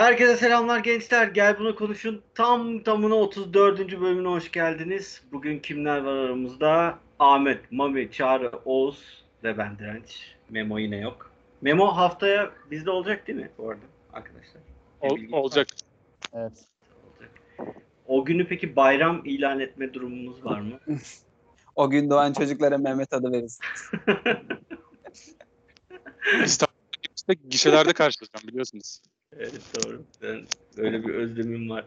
Herkese selamlar gençler. Gel bunu konuşun. Tam tamına 34. bölümüne hoş geldiniz. Bugün kimler var aramızda? Ahmet, Mami, Çağrı, Oğuz ve ben Direnç. Memo yine yok. Memo haftaya bizde olacak değil mi bu arada arkadaşlar? Ol- var. olacak. Evet. Olacak. O günü peki bayram ilan etme durumumuz var mı? O gün doğan çocuklara Mehmet adı veririz. İstanbul'da gişelerde karşılaşacağım biliyorsunuz. Evet doğru. Ben öyle bir özlemim var.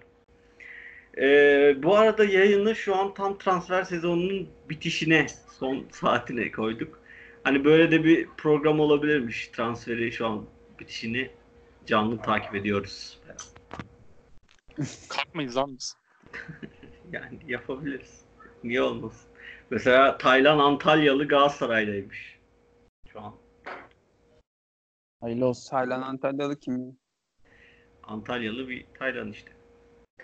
Ee, bu arada yayını şu an tam transfer sezonunun bitişine, son saatine koyduk. Hani böyle de bir program olabilirmiş. Transferi şu an bitişini canlı takip ediyoruz. Kalkmayız lan biz. Yani yapabiliriz. Niye olmasın? Mesela Taylan Antalyalı Galatasaray'daymış. Şu an. Hayırlı olsun. Taylan Antalyalı kim? Ya? Antalyalı bir Taylan işte.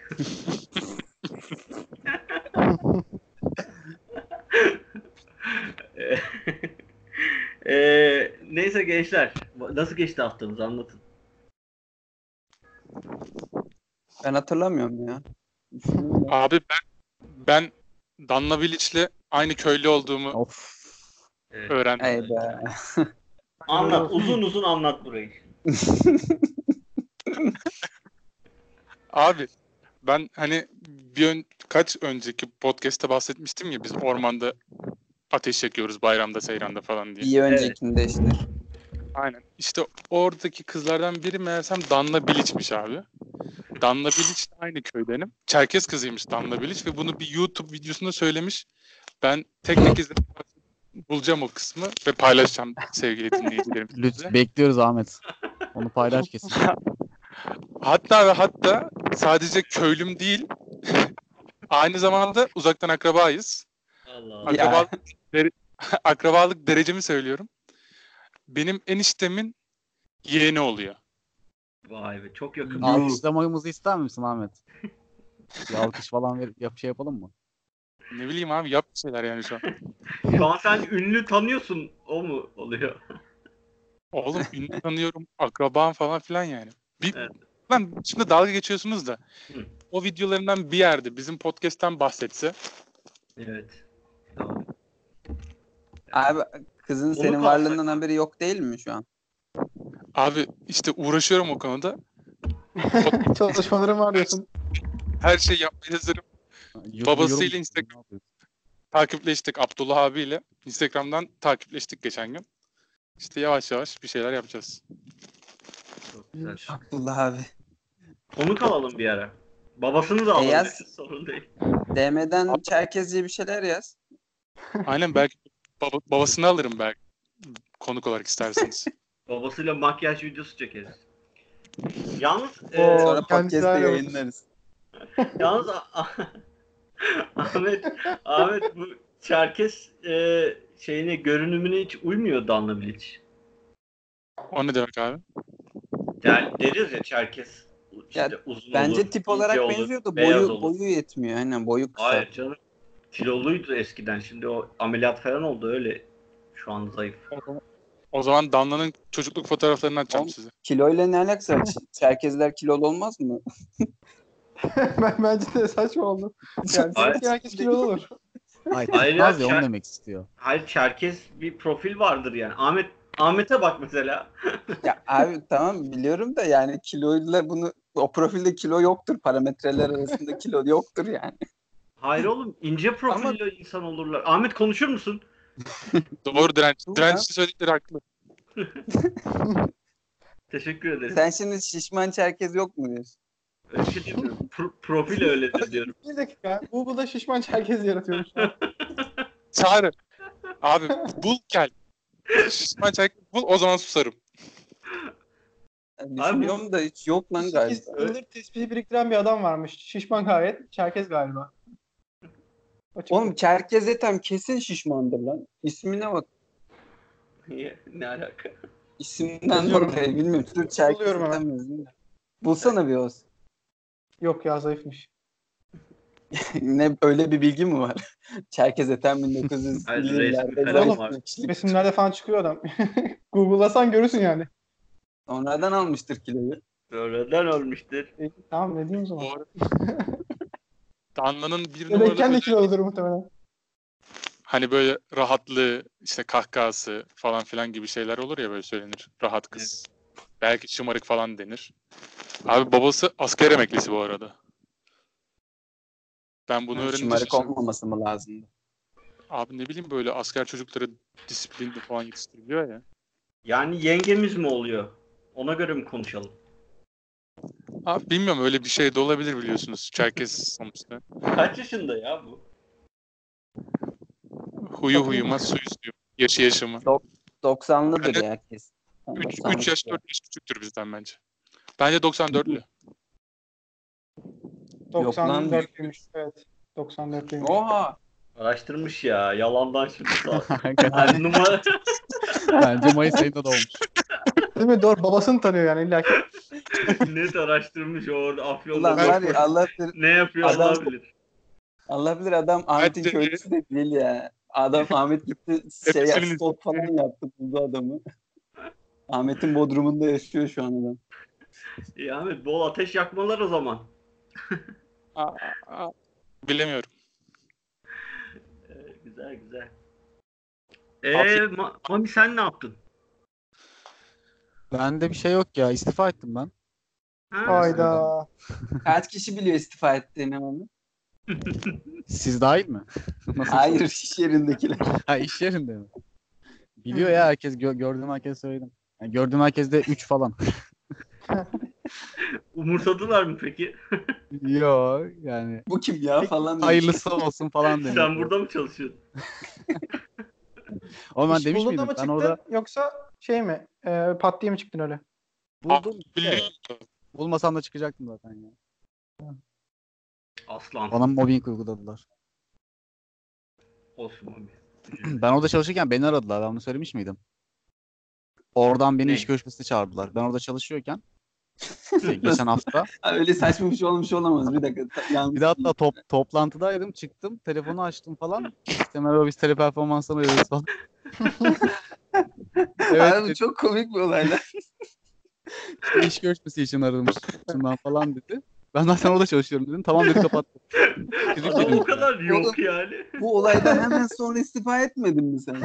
Ee, neyse gençler. Nasıl geçti haftanız anlatın. Ben hatırlamıyorum ya. Abi ben ben Danla Bilic'le aynı köylü olduğumu of. Evet. öğrendim. Ey be. Anlat. Uzun uzun anlat burayı. Abi ben hani bir ön, kaç önceki podcast'te bahsetmiştim ya biz ormanda ateş yakıyoruz bayramda seyranda falan diye. İyi öncekinde işte. Aynen. İşte oradaki kızlardan biri meğersem Danla Bilic'miş abi. Danla Bilic de aynı köydenim. Çerkez kızıymış Danla Bilic ve bunu bir YouTube videosunda söylemiş. Ben tek tek izledim. Bulacağım o kısmı ve paylaşacağım sevgili dinleyicilerim. Lütfen bekliyoruz Ahmet. Onu paylaş kesin. Hatta ve hatta sadece köylüm değil, aynı zamanda uzaktan akrabayız. Allah. Akrabalık, dere- akrabalık derecemi söylüyorum. Benim eniştemin yeğeni oluyor. Vay be çok yakın. Alkışlamayımızı ister misin Ahmet? Bir alkış falan ver, yap şey yapalım mı? Ne bileyim abi yap bir şeyler yani şu an. Şu an sen ünlü tanıyorsun. O mu oluyor? Oğlum ünlü tanıyorum, akrabam falan filan yani. Bir, Evet. Lan şimdi dalga geçiyorsunuz da. Hı. O videolarından bir yerde bizim podcast'ten bahsetse Evet. Tamam. Abi kızın Onu senin kalsak. varlığından haberi yok değil mi şu an? abi işte uğraşıyorum o konuda. Çalışmalarım var diyorsun. Her şeyi yapmaya hazırım. YouTube Babasıyla yorum- Instagram- takipleştik Abdullah abiyle. Instagram'dan takipleştik geçen gün. İşte yavaş yavaş bir şeyler yapacağız. Çok güzel. Abdullah abi. Konuk alalım bir ara. Babasını da E alalım. yaz. Sorun değil. DM'den Çerkezce bir şeyler yaz. Aynen belki baba- babasını alırım belki. Konuk olarak isterseniz. Babasıyla makyaj videosu çekeriz. Yalnız e, Oo. Sonra podcast'te yayınlarız. yalnız A- Ahmet Ahmet bu Çerkes e, şeyine görünümüne hiç uymuyor Danla Bilic. o ne demek abi? Yani deriz ya Çerkes işte Ya, uzun Bence olur, tip olarak olur, benziyor da beyaz boyu, olur. boyu yetmiyor. Aynen boyu kısa. Hayır canım. Kiloluydu eskiden. Şimdi o ameliyat falan oldu öyle. Şu an zayıf. O zaman, Danla'nın çocukluk fotoğraflarını atacağım Oğlum, size. Kiloyla ne alakası var? Çerkezler kilolu olmaz mı? ben, bence de saçma oldu. Yani Hayır. sanki herkes kilolu olur. Ay Hayır ya, ya onu demek istiyor. Hayır Çerkes bir profil vardır yani. Ahmet Ahmet'e bak mesela. Ya abi tamam biliyorum da yani kiloyla bunu o profilde kilo yoktur. Parametreler arasında kilo yoktur yani. Hayır oğlum ince profilli insan olurlar. Ahmet konuşur musun? Doğru direnç. Dur Direnç'in söyledikleri haklı. Teşekkür ederim. Sen şimdi şişman çerkez yok mu diyorsun? Öyle şey demiyorum. Pro- profil öyledir diyorum. Bir dakika. Google'da şişman herkes yaratıyormuş. Çağrı. Abi bul gel. Şişman çerkez bul o zaman susarım. Düşünüyorum da hiç yok lan 8 galiba. yıldır tespiti biriktiren bir adam varmış. Şişman gayet. Çerkez galiba. Açık. Oğlum çerkez etem kesin şişmandır lan. İsmine bak. Niye? Ne alaka? İsimden dolayı bilmiyorum. Dur çerkez Buluyorum hemen. etem. Bulsana bir Oğuz. Yok ya zayıfmış. ne öyle bir bilgi mi var? Çerkez etem Hayır, 1900'lü resmi yıllarda falan zayıf var. bir kişilik. Resimlerde falan çıkıyor adam. Google'lasan görürsün yani. Sonradan almıştır kiloyu. Sonradan olmuştur. E, tamam ne diyeyim o zaman. Danla'nın bir numaralı kiloludur muhtemelen. hani böyle rahatlığı, işte kahkahası falan filan gibi şeyler olur ya böyle söylenir. Rahat kız. Belki şımarık falan denir. Abi babası asker emeklisi bu arada. Ben bunu öğrenince Şımarık olmaması mı lazımdı? Abi ne bileyim böyle asker çocukları disiplinli falan yetiştiriliyor ya. Yani yengemiz mi oluyor? Ona göre mi konuşalım? Abi bilmiyorum öyle bir şey de olabilir biliyorsunuz. Çerkes sonuçta. Kaç yaşında ya bu? Huyu huyuma su istiyor. Yaşı yaşımı. 90'lıdır Evet. ya kesin. 3, 90'lıdır 3 yaş ya. 4 yaş küçüktür bizden bence. Bence 94'lü. Yok lan, 94'lüymüş. Evet. 94'lüymüş. Oha! Araştırmış ya. Yalandan şimdi sağ. Yani numara Bence Mayıs ayında doğmuş. Değil mi? Doğru. Babasını tanıyor yani illa ki. net araştırmış orada Afyon'da. Ulan var ya Allah bilir, Ne yapıyor Adam- Allah bilir. Allah bilir adam Ahmet'in Hadi. köylüsü de değil ya. Adam Ahmet gitti şey stok falan yaptı buldu adamı. Ahmet'in bodrumunda yaşıyor şu an adam. İyi Ahmet bol ateş yakmalar o zaman. Aa, aa, Bilemiyorum. Ee, güzel güzel. Eee Ma- Mami sen ne yaptın? Bende bir şey yok ya. İstifa ettim ben. Ha? Hayda. Kaç kişi biliyor istifa ettiğini onu? Siz dahil mi? Nasıl? Hayır iş yerindekiler. Ha iş yerinde mi? Biliyor ya herkes. Gö- gördüğüm herkes söyledim. Yani gördüğüm herkes de 3 falan. Umursadılar mı peki? Yo yani. Bu kim ya falan demiş. Hayırlısı olsun falan demiş. Sen burada mı çalışıyorsun? Ama ben İş demiş bulduğunda miydim? mı Ben çıktın orada yoksa şey mi? E, pat diye mi çıktın öyle? buldum. Abi, biliyorum. Bulmasam da çıkacaktım zaten ya. Aslan. Bana mobbing uyguladılar. Olsun Mami. Ben orada çalışırken beni aradılar. Ben bunu söylemiş miydim? Oradan beni Ne? iş görüşmesine çağırdılar. Ben orada çalışıyorken geçen hafta Ha, Öyle saçma bir şey olmuş olamaz. Bir dakika. bir de hatta top, toplantıdaydım çıktım telefonu açtım falan işte merhaba biz teleperformanstan arıyoruz falan. evet Abi, çok komik bir olaylar. işte iş görüşmesi için aramış şundan falan dedi. Ben zaten orada çalışıyorum dedim. Tamam dedi kapattım. Ama dedim o kadar yok yani. Bu olaydan hemen sonra istifa etmedin mi sen?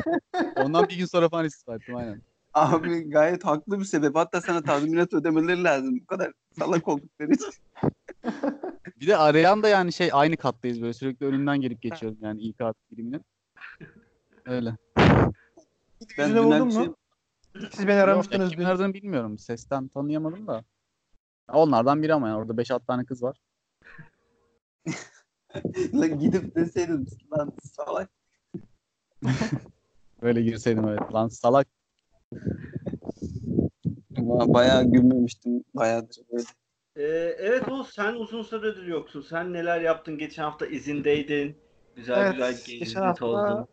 Ondan bir gün sonra falan istifa ettim aynen. Abi gayet haklı bir sebep. Hatta sana tazminat ödemeleri lazım. Bu kadar salak oldukları için. Bir de arayan da yani şey aynı kattayız böyle sürekli önünden gelip geçiyorum yani İK biriminin. Öyle. Ben Yüzüne dün vurdun akşam- mu? Siz beni aramıştınız Yok, dün. Kimlerden bilmiyorum. Sesten tanıyamadım da. Onlardan biri ama yani orada 5-6 tane kız var. Lan gidip deseydim lan salak. Öyle girseydim evet. Lan salak. Bayağı gülmemiştim. Bayağıdır böyle. Ee, evet o sen uzun süredir yoksun. Sen neler yaptın? Geçen hafta izindeydin. Güzel Evet, güzel geçen gezdin hafta- tozdun.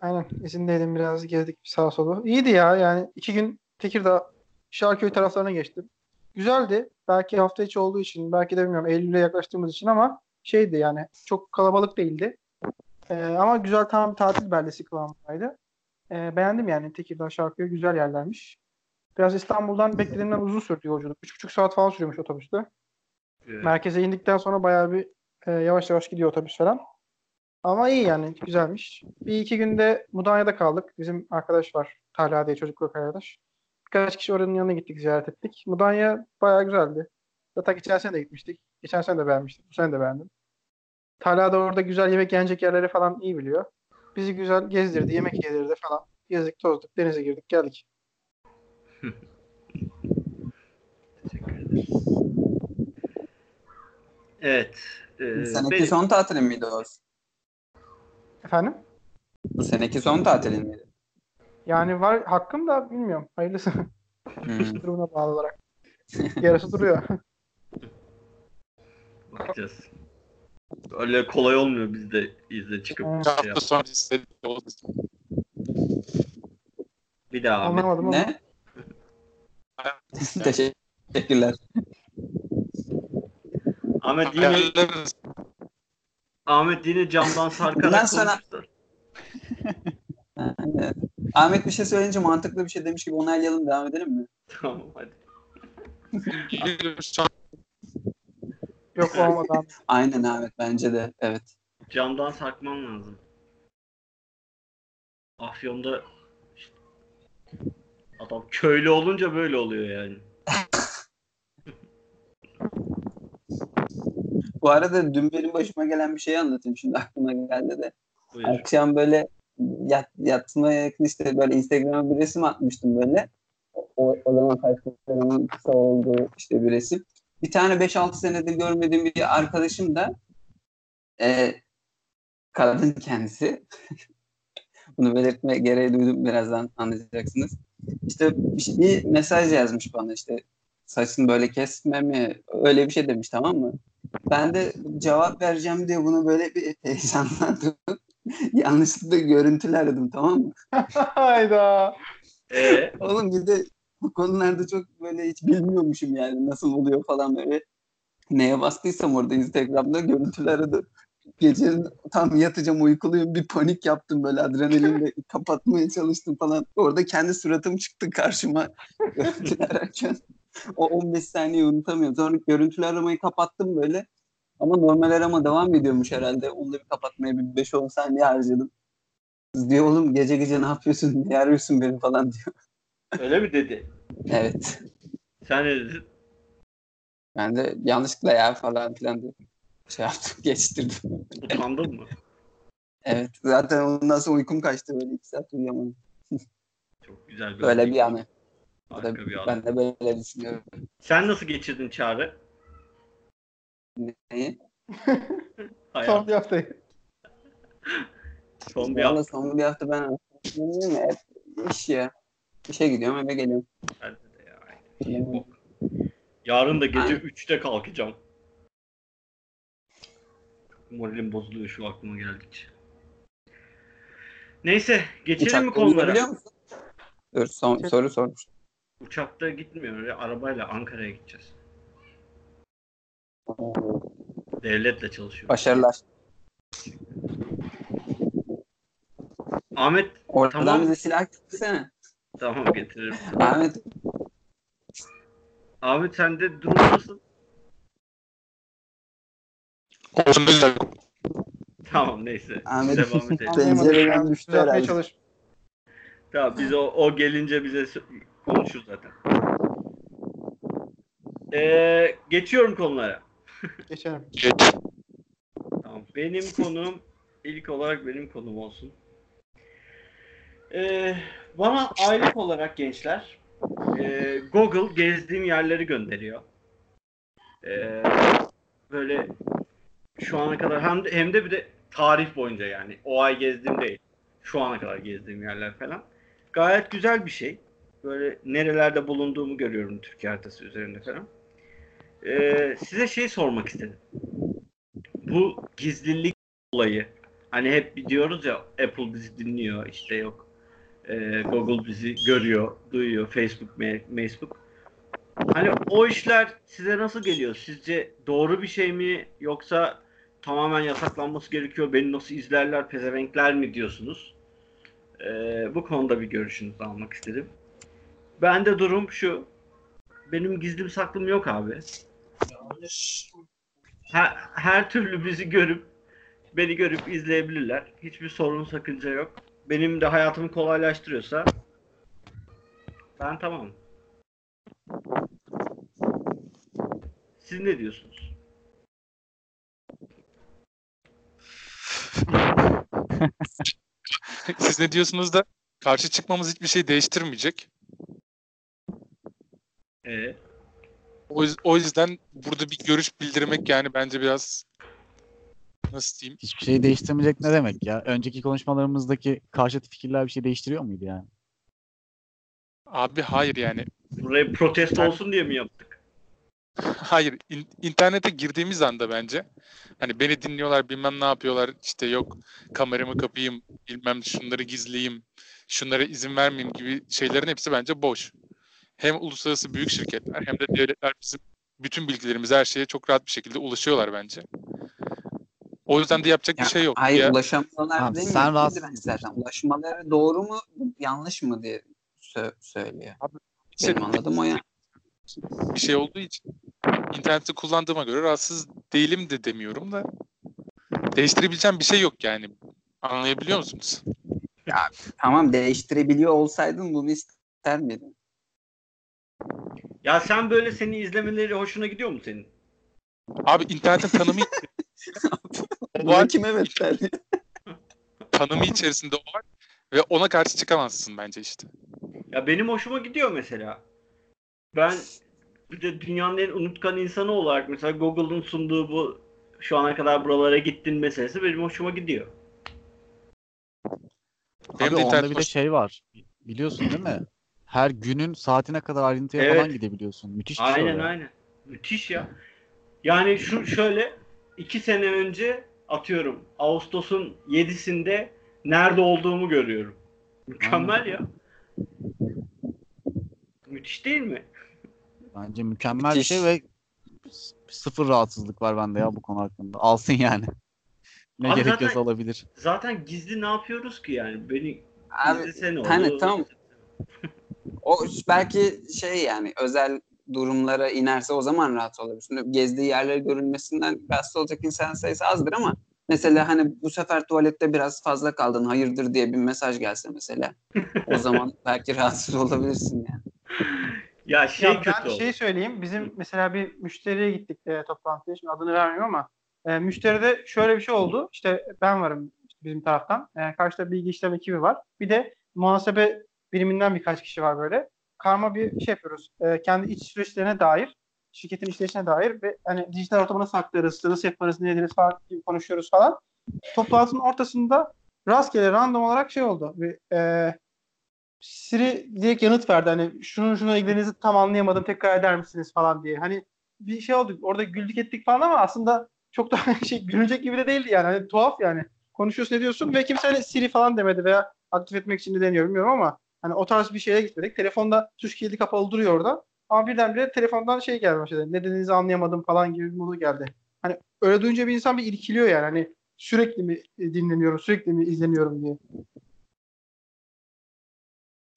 Aynen izindeydim biraz gezdik sağa sola. İyiydi ya yani iki gün Tekirdağ Şarköy taraflarına geçtim. Güzeldi. Belki hafta içi olduğu için belki de bilmiyorum Eylül'e yaklaştığımız için ama şeydi yani çok kalabalık değildi. Ee, ama güzel tam bir tatil beldesi kıvamındaydı. Ee, beğendim yani Tekirdağ Şarköy güzel yerlermiş. Biraz İstanbul'dan beklediğimden uzun sürdü yolculuk. 3,5 saat falan sürüyormuş otobüste. Evet. Merkeze indikten sonra bayağı bir e, yavaş yavaş gidiyor otobüs falan. Ama iyi yani güzelmiş. Bir iki günde Mudanya'da kaldık. Bizim arkadaş var. Talha diye çocukluk arkadaş. Birkaç kişi oranın yanına gittik ziyaret ettik. Mudanya bayağı güzeldi. Zaten geçen sene de gitmiştik. Geçen sene de beğenmiştim. Bu sene de beğendim. Talha da orada güzel yemek yenecek yerleri falan iyi biliyor. Bizi güzel gezdirdi, yemek yedirdi falan. Gezdik, tozduk, denize girdik, geldik. Teşekkür. Evet. Bu Ee, seneki benim- son tatilin miydi o? Efendim? Bu seneki son tatilin miydi? Yani var hakkım da bilmiyorum. Hayırlısı. Hmm. durumuna bağlı olarak. Yarısı duruyor. Bakacağız. Öyle kolay olmuyor bizde izle çıkıp şey sonra. Bir daha Ahmet. Anlamadım ama. Teşekkürler. Ahmet yine. Ahmet yine camdan Bundan sarkarak sonra-. Evet. Ahmet bir şey söyleyince mantıklı bir şey demiş gibi onaylayalım devam edelim mi? Tamam hadi. Yok olmadı abi. Aynen Ahmet bence de. Evet. Camdan sarkman lazım. Afyon'da adam köylü olunca böyle oluyor yani. Bu arada dün benim başıma gelen bir şeyi anlatayım. Şimdi aklıma geldi de. Buyur. Akşam böyle yat, yatmaya yakın işte böyle Instagram'a bir resim atmıştım böyle. O, o zaman saçlarımın kısa olduğu işte bir resim. Bir tane 5-6 senedir görmediğim bir arkadaşım da e, kadın kendisi. Bunu belirtme gereği duydum. Birazdan anlayacaksınız. İşte bir, şey- bir mesaj yazmış bana işte saçını böyle kesme mi öyle bir şey demiş tamam mı? Ben de cevap vereceğim diye bunu böyle bir heyecanlandım. Yanlışlıkla görüntüler aradım tamam mı? Hayda. Ee, Oğlum bir de bu konularda çok böyle hiç bilmiyormuşum yani nasıl oluyor falan böyle. Neye bastıysam orada Instagram'da görüntüler aradı. Gece tam yatacağım uykuluyum bir panik yaptım böyle adrenalinle kapatmaya çalıştım falan. Orada kendi suratım çıktı karşıma görüntüler ararken. O 15 saniye unutamıyorum. Sonra görüntülü aramayı kapattım böyle. Ama normal arama devam ediyormuş herhalde. Onu da bir kapatmaya bir 5-10 saniye harcadım. Kız diyor oğlum gece gece ne yapıyorsun? Niye arıyorsun beni falan diyor. öyle mi dedi? Evet. Sen ne dedin? Ben de yanlışlıkla ya falan filan diye şey yaptım, geçtirdim. Utandın mı? Evet. Zaten ondan sonra uykum kaçtı böyle iki saat uyuyamadım. Çok güzel bir Böyle bir anı. Harika bir anı. Ben de böyle düşünüyorum. Sen nasıl geçirdin Çağrı? Neyi? Son bir haftayı. Son bir hafta. son bir hafta ben ne mi? Hep iş ya. İşe gidiyorum eve geliyorum. Bende de ya. Yarın da gece Aynen. 3'te kalkacağım. Moralim bozuluyor şu aklıma geldikçe. Neyse geçelim mi Uçakta uyuyabiliyor konulara? musun? Dur son soru sormuş. Uçakta gitmiyor ya arabayla Ankara'ya gideceğiz. Devletle çalışıyor. Başarılar. Ahmet Oradan Tamam. bize silah getirsene. tamam getiririm. Ahmet Ahmet sende durum nasıl? Olsun güzel. Tamam neyse. Ahmet- Devam edelim. Pencereden düştü Düzeltmeye herhalde. çalış. Tamam biz o, o gelince bize sö- konuşur zaten. Ee, geçiyorum konulara. Geçelim. Geç. Tamam. Benim konum ilk olarak benim konum olsun. Ee, bana aylık olarak gençler e, Google gezdiğim yerleri gönderiyor. Ee, böyle şu ana kadar hem de, hem de bir de tarih boyunca yani o ay gezdiğim değil. Şu ana kadar gezdiğim yerler falan. Gayet güzel bir şey. Böyle nerelerde bulunduğumu görüyorum Türkiye haritası üzerinde falan. Ee, size şey sormak istedim bu gizlilik olayı hani hep diyoruz ya Apple bizi dinliyor işte yok e, Google bizi görüyor, duyuyor, Facebook, Facebook. Hani o işler size nasıl geliyor? Sizce doğru bir şey mi yoksa tamamen yasaklanması gerekiyor, beni nasıl izlerler, pezevenkler mi diyorsunuz? E, bu konuda bir görüşünüzü almak istedim. Bende durum şu. Benim gizlim saklım yok abi her, her türlü bizi görüp beni görüp izleyebilirler. Hiçbir sorun sakınca yok. Benim de hayatımı kolaylaştırıyorsa ben tamam. Siz ne diyorsunuz? Siz ne diyorsunuz da karşı çıkmamız hiçbir şey değiştirmeyecek. Ee, O, o yüzden burada bir görüş bildirmek yani bence biraz nasıl diyeyim? Hiçbir şey değiştirmeyecek ne demek ya? Önceki konuşmalarımızdaki karşıt fikirler bir şey değiştiriyor muydu yani? Abi hayır yani. burayı protesto olsun diye mi yaptık? Hayır. in- internete girdiğimiz anda bence hani beni dinliyorlar bilmem ne yapıyorlar işte yok kameramı kapayım bilmem şunları gizleyeyim şunlara izin vermeyeyim gibi şeylerin hepsi bence boş. Hem uluslararası büyük şirketler hem de devletler bizim bütün bilgilerimize her şeye çok rahat bir şekilde ulaşıyorlar bence. O yüzden de yapacak Ya, bir şey yok. Hayır Ya- ulaşamıyorlar Tamam, değil sen mi? rahatsız Ben zaten ulaşmaları doğru mu yanlış mı diye sö- söylüyor. İşte Benim anladığım o ya. Bir şey olduğu için interneti kullandığıma göre rahatsız değilim de demiyorum da değiştirebileceğim bir şey yok yani. Anlayabiliyor musunuz? Tamam değiştirebiliyor olsaydın bunu ister miydin? Ya sen böyle seni izlemeleri hoşuna gidiyor mu senin? Abi internetin tanımı Bunu kim evet derdi? tanımı içerisinde o var ve ona karşı çıkamazsın bence işte. Ya benim hoşuma gidiyor mesela. Ben bir de dünyanın en unutkan insanı olarak mesela Google'ın sunduğu bu şu ana kadar buralara gittin meselesi benim hoşuma gidiyor. Benim Abi onda internet bir de şey var. Biliyorsun değil mi? Her günün saatine kadar ayrıntıya Evet. falan gidebiliyorsun. Müthiş bir şey o Aynen aynen. Müthiş ya. Yani şu şöyle iki sene önce atıyorum Ağustos'un 7'sinde nerede olduğumu görüyorum. Mükemmel ya. Müthiş değil mi? Bence mükemmel bir Müthiş. şey ve sıfır rahatsızlık var bende ya bu konu hakkında. Alsın yani. Ne Abi gerekiyorsa zaten- alabilir. Zaten gizli ne yapıyoruz ki yani? Beni Abi izlesene hani tamam. o belki şey yani özel durumlara inerse o zaman rahat olabilir. Şimdi gezdiği yerleri görülmesinden rahatsız olacak insan sayısı azdır ama mesela hani bu sefer tuvalette biraz fazla kaldın hayırdır diye bir mesaj gelse mesela o zaman belki rahatsız olabilirsin yani. Ya şey ya kötü ben oldu. şey söyleyeyim. Bizim mesela bir müşteriye gittik e, toplantıya. Şimdi adını vermiyorum ama e, müşteride şöyle bir şey oldu. İşte ben varım bizim taraftan. E, karşıda bilgi işlem ekibi var. Bir de muhasebe biriminden birkaç kişi var böyle. Karma bir şey yapıyoruz. E, kendi iç süreçlerine dair, şirketin işleyişine dair ve hani dijital ortamına saklarız, nasıl yaparız, ne ederiz falan gibi konuşuyoruz falan. Toplantının ortasında rastgele random olarak şey oldu. Bir, e, Siri direkt yanıt verdi. Hani şunun şuna ilginizi tam anlayamadım tekrar eder misiniz falan diye. Hani bir şey oldu. Orada güldük ettik falan ama aslında çok da şey gülünecek gibi de değildi yani. Hani tuhaf yani. Konuşuyorsun ediyorsun ve kimse hani Siri falan demedi veya aktif etmek için de deniyor bilmiyorum ama hani o tarz bir şeye gitmedik. Telefonda tuş kilidi kapalı duruyor orada. Ama birdenbire telefondan şey geldi başladı. Ne dediğinizi anlayamadım falan gibi bir modu geldi. Hani öyle duyunca bir insan bir irkiliyor yani. Hani sürekli mi dinleniyorum, sürekli mi izleniyorum diye.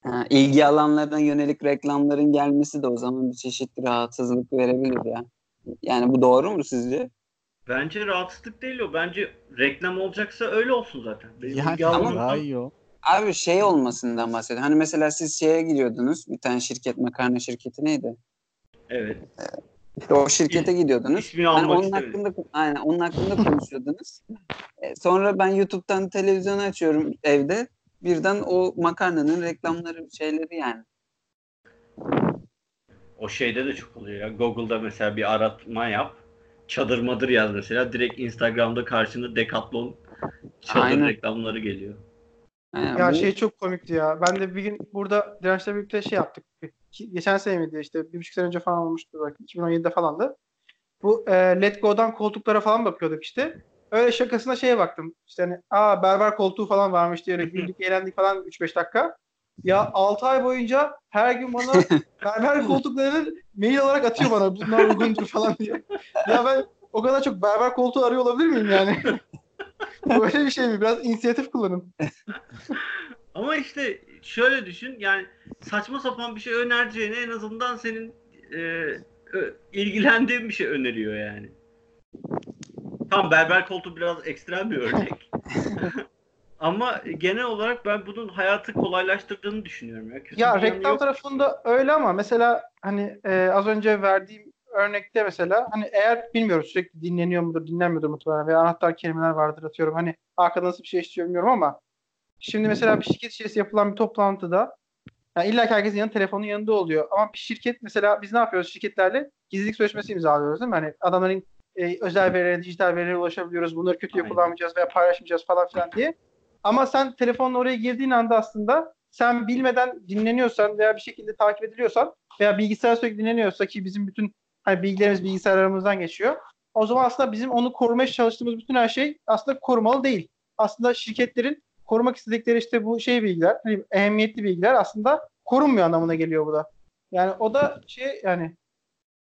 Ha, ilgi alanlarına yönelik reklamların gelmesi de o zaman bir çeşit rahatsızlık verebilir ya. Yani bu doğru mu sizce? Bence rahatsızlık değil o. Bence reklam olacaksa öyle olsun zaten. Benim Yani ilgi daha iyi o. Abi şey olmasından bahsediyorum. Hani mesela siz şeye gidiyordunuz. Bir tane şirket makarna şirketi neydi? Evet. İşte o şirkete gidiyordunuz. İsmini Hani onun istemedim. hakkında aynen onun hakkında konuşuyordunuz. E, sonra ben YouTube'dan televizyonu açıyorum evde. Birden o makarnanın reklamları şeyleri yani. O şeyde de çok oluyor ya. Google'da mesela bir aratma yap. Çadır madır yaz mesela. Direkt Instagram'da karşına Decathlon çadır Aynen. reklamları geliyor. Yani Ya bu- şey çok komikti ya. Ben de bir gün burada Direnç'le birlikte şey yaptık. Geçen sene miydi işte bir buçuk sene önce falan olmuştu belki 2017'de falandı. Bu e, Let Go'dan koltuklara falan bakıyorduk işte. Öyle şakasına şeye baktım. İşte hani aa berber koltuğu falan varmış diye öyle güldük eğlendik falan 3-5 dakika. Ya 6 ay boyunca her gün bana berber koltuklarını mail olarak atıyor bana. Bunlar uygundur falan diye. Ya ben o kadar çok berber koltuğu arıyor olabilir miyim yani? Böyle bir şey mi? Biraz inisiyatif kullanın. Ama işte şöyle düşün yani saçma sapan bir şey önereceğine en azından senin e, ilgilendiğin bir şey öneriyor yani. Tam berber koltuğu biraz ekstrem bir örnek. Ama genel olarak ben bunun hayatı kolaylaştırdığını düşünüyorum ya. Kötü Ya reklam yok. tarafında öyle ama mesela hani e, az önce verdiğim örnekte mesela hani eğer bilmiyorum sürekli dinleniyor mudur dinlenmiyordur muhtemelen veya anahtar kelimeler vardır atıyorum hani arkada nasıl bir şey istiyor bilmiyorum ama şimdi mesela bir şirket içerisinde yapılan bir toplantıda yani illa ki herkesin yanı telefonun yanında oluyor ama bir şirket mesela biz ne yapıyoruz şirketlerle gizlilik sözleşmesi imzalıyoruz değil mi? Hani adamların e, özel verilerine, dijital verilere ulaşabiliyoruz. Bunları kötüye Aynen. kullanmayacağız veya paylaşmayacağız falan filan diye. Ama sen telefonla oraya girdiğin anda aslında sen bilmeden dinleniyorsan veya bir şekilde takip ediliyorsan veya bilgisayar sürekli dinleniyorsa ki bizim bütün hani bilgilerimiz bilgisayarlarımızdan geçiyor. O zaman aslında bizim onu korumaya çalıştığımız bütün her şey aslında korumalı değil. Aslında şirketlerin korumak istedikleri işte bu şey bilgiler, hani ehemmiyetli bilgiler aslında korunmuyor anlamına geliyor bu da. Yani o da şey yani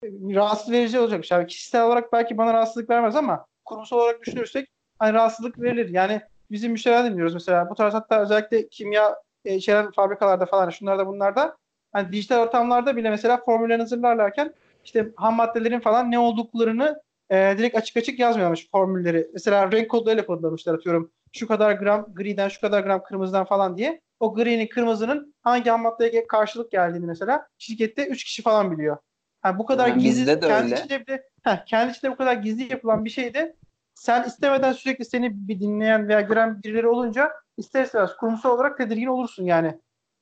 rahatsız verici olacak. Yani kişisel olarak belki bana rahatsızlık vermez ama kurumsal olarak düşünürsek hani rahatsızlık verilir. Yani bizim müşteriler dinliyoruz mesela. Bu tarz hatta özellikle kimya e, fabrikalarda falan şunlarda bunlarda hani dijital ortamlarda bile mesela formüllerini hazırlarlarken işte ham maddelerin falan ne olduklarını e, direkt açık açık yazmıyormuş formülleri. Mesela renk kodlarıyla kodlamışlar atıyorum. Şu kadar gram griden şu kadar gram kırmızıdan falan diye. O gri'nin kırmızının hangi ham maddeye karşılık geldiğini mesela şirkette 3 kişi falan biliyor. Yani bu kadar Yani gizli de kendi öyle. içinde bile heh, kendi içinde bu kadar gizli yapılan bir şeyde sen istemeden sürekli seni bir dinleyen veya gören birileri olunca ister istemez kurumsal olarak tedirgin olursun yani.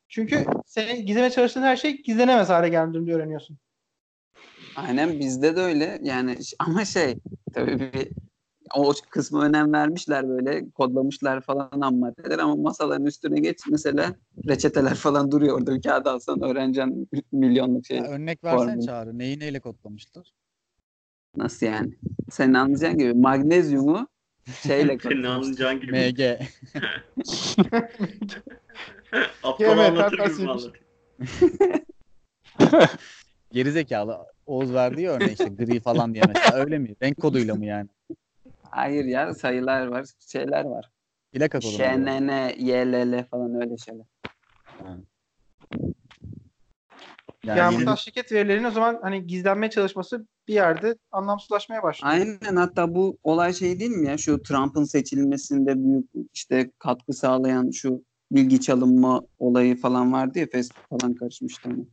Çünkü senin gizlemeye çalıştığın her şey gizlenemez hale geldiğini öğreniyorsun. Aynen bizde de öyle. Yani ama şey tabii bir o kısmı önem vermişler böyle kodlamışlar falan ham maddeler ama masaların üstüne geç mesela reçeteler falan duruyor orada bir kağıt alsan öğreneceksin milyonluk şey. Ya örnek versene formül. Çağrı. Neyi neyle kodlamışlar? Nasıl yani? Senin anlayacağın gibi magnezyumu şeyle Senin kodlamışlar. anlayacağın gibi. MG. Aptal anlatır gibi. Gerizekalı. Oğuz verdiği örnek işte gri falan diye mesela. Öyle mi? Renk koduyla mı yani? Hayır ya sayılar var şeyler var. Plaka kodu? ŞNN, YLL falan öyle şeyler. Yani Yani yeni- şirket verilerinin o zaman hani gizlenmeye çalışması bir yerde anlamsızlaşmaya başlıyor. Aynen hatta bu olay şey değil mi ya şu Trump'ın seçilmesinde büyük işte katkı sağlayan şu bilgi çalınma olayı falan vardı ya Facebook falan karışmıştı ona.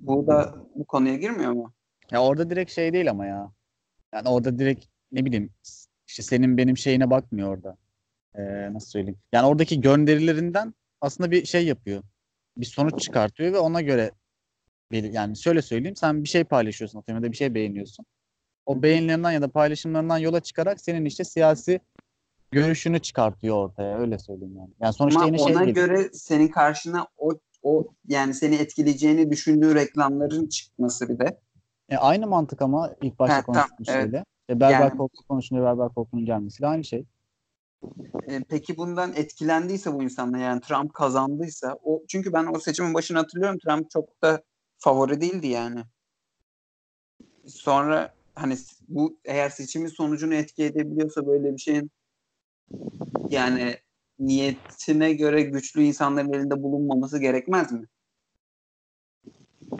Bu da bu konuya girmiyor mu? Ya orada direkt şey değil ama ya. Yani orada direkt ne bileyim işte senin benim şeyine bakmıyor orada. Ee, nasıl söyleyeyim? Yani oradaki gönderilerinden aslında bir şey yapıyor. Bir sonuç çıkartıyor ve ona göre yani şöyle söyleyeyim sen bir şey paylaşıyorsun atıyorum ya da bir şey beğeniyorsun. O beğenilerinden ya da paylaşımlarından yola çıkarak senin işte siyasi görüşünü çıkartıyor ortaya öyle söyleyeyim yani. Yani sonuçta Ama yine şey ona gibi. göre senin karşına o o yani seni etkileyeceğini düşündüğü reklamların çıkması bir de. E, aynı mantık ama ilk başta Ha, tamam, konuştuğumuz evet. İşte berber Yani- koltuğu konuşunca berber koltuğunun gelmesiyle aynı şey. E, peki bundan etkilendiyse bu insanlar yani Trump kazandıysa o çünkü ben o seçimin başını hatırlıyorum Trump çok da favori değildi yani. Sonra hani bu eğer seçimin sonucunu etki edebiliyorsa böyle bir şeyin yani niyetine göre güçlü insanların elinde bulunmaması gerekmez mi?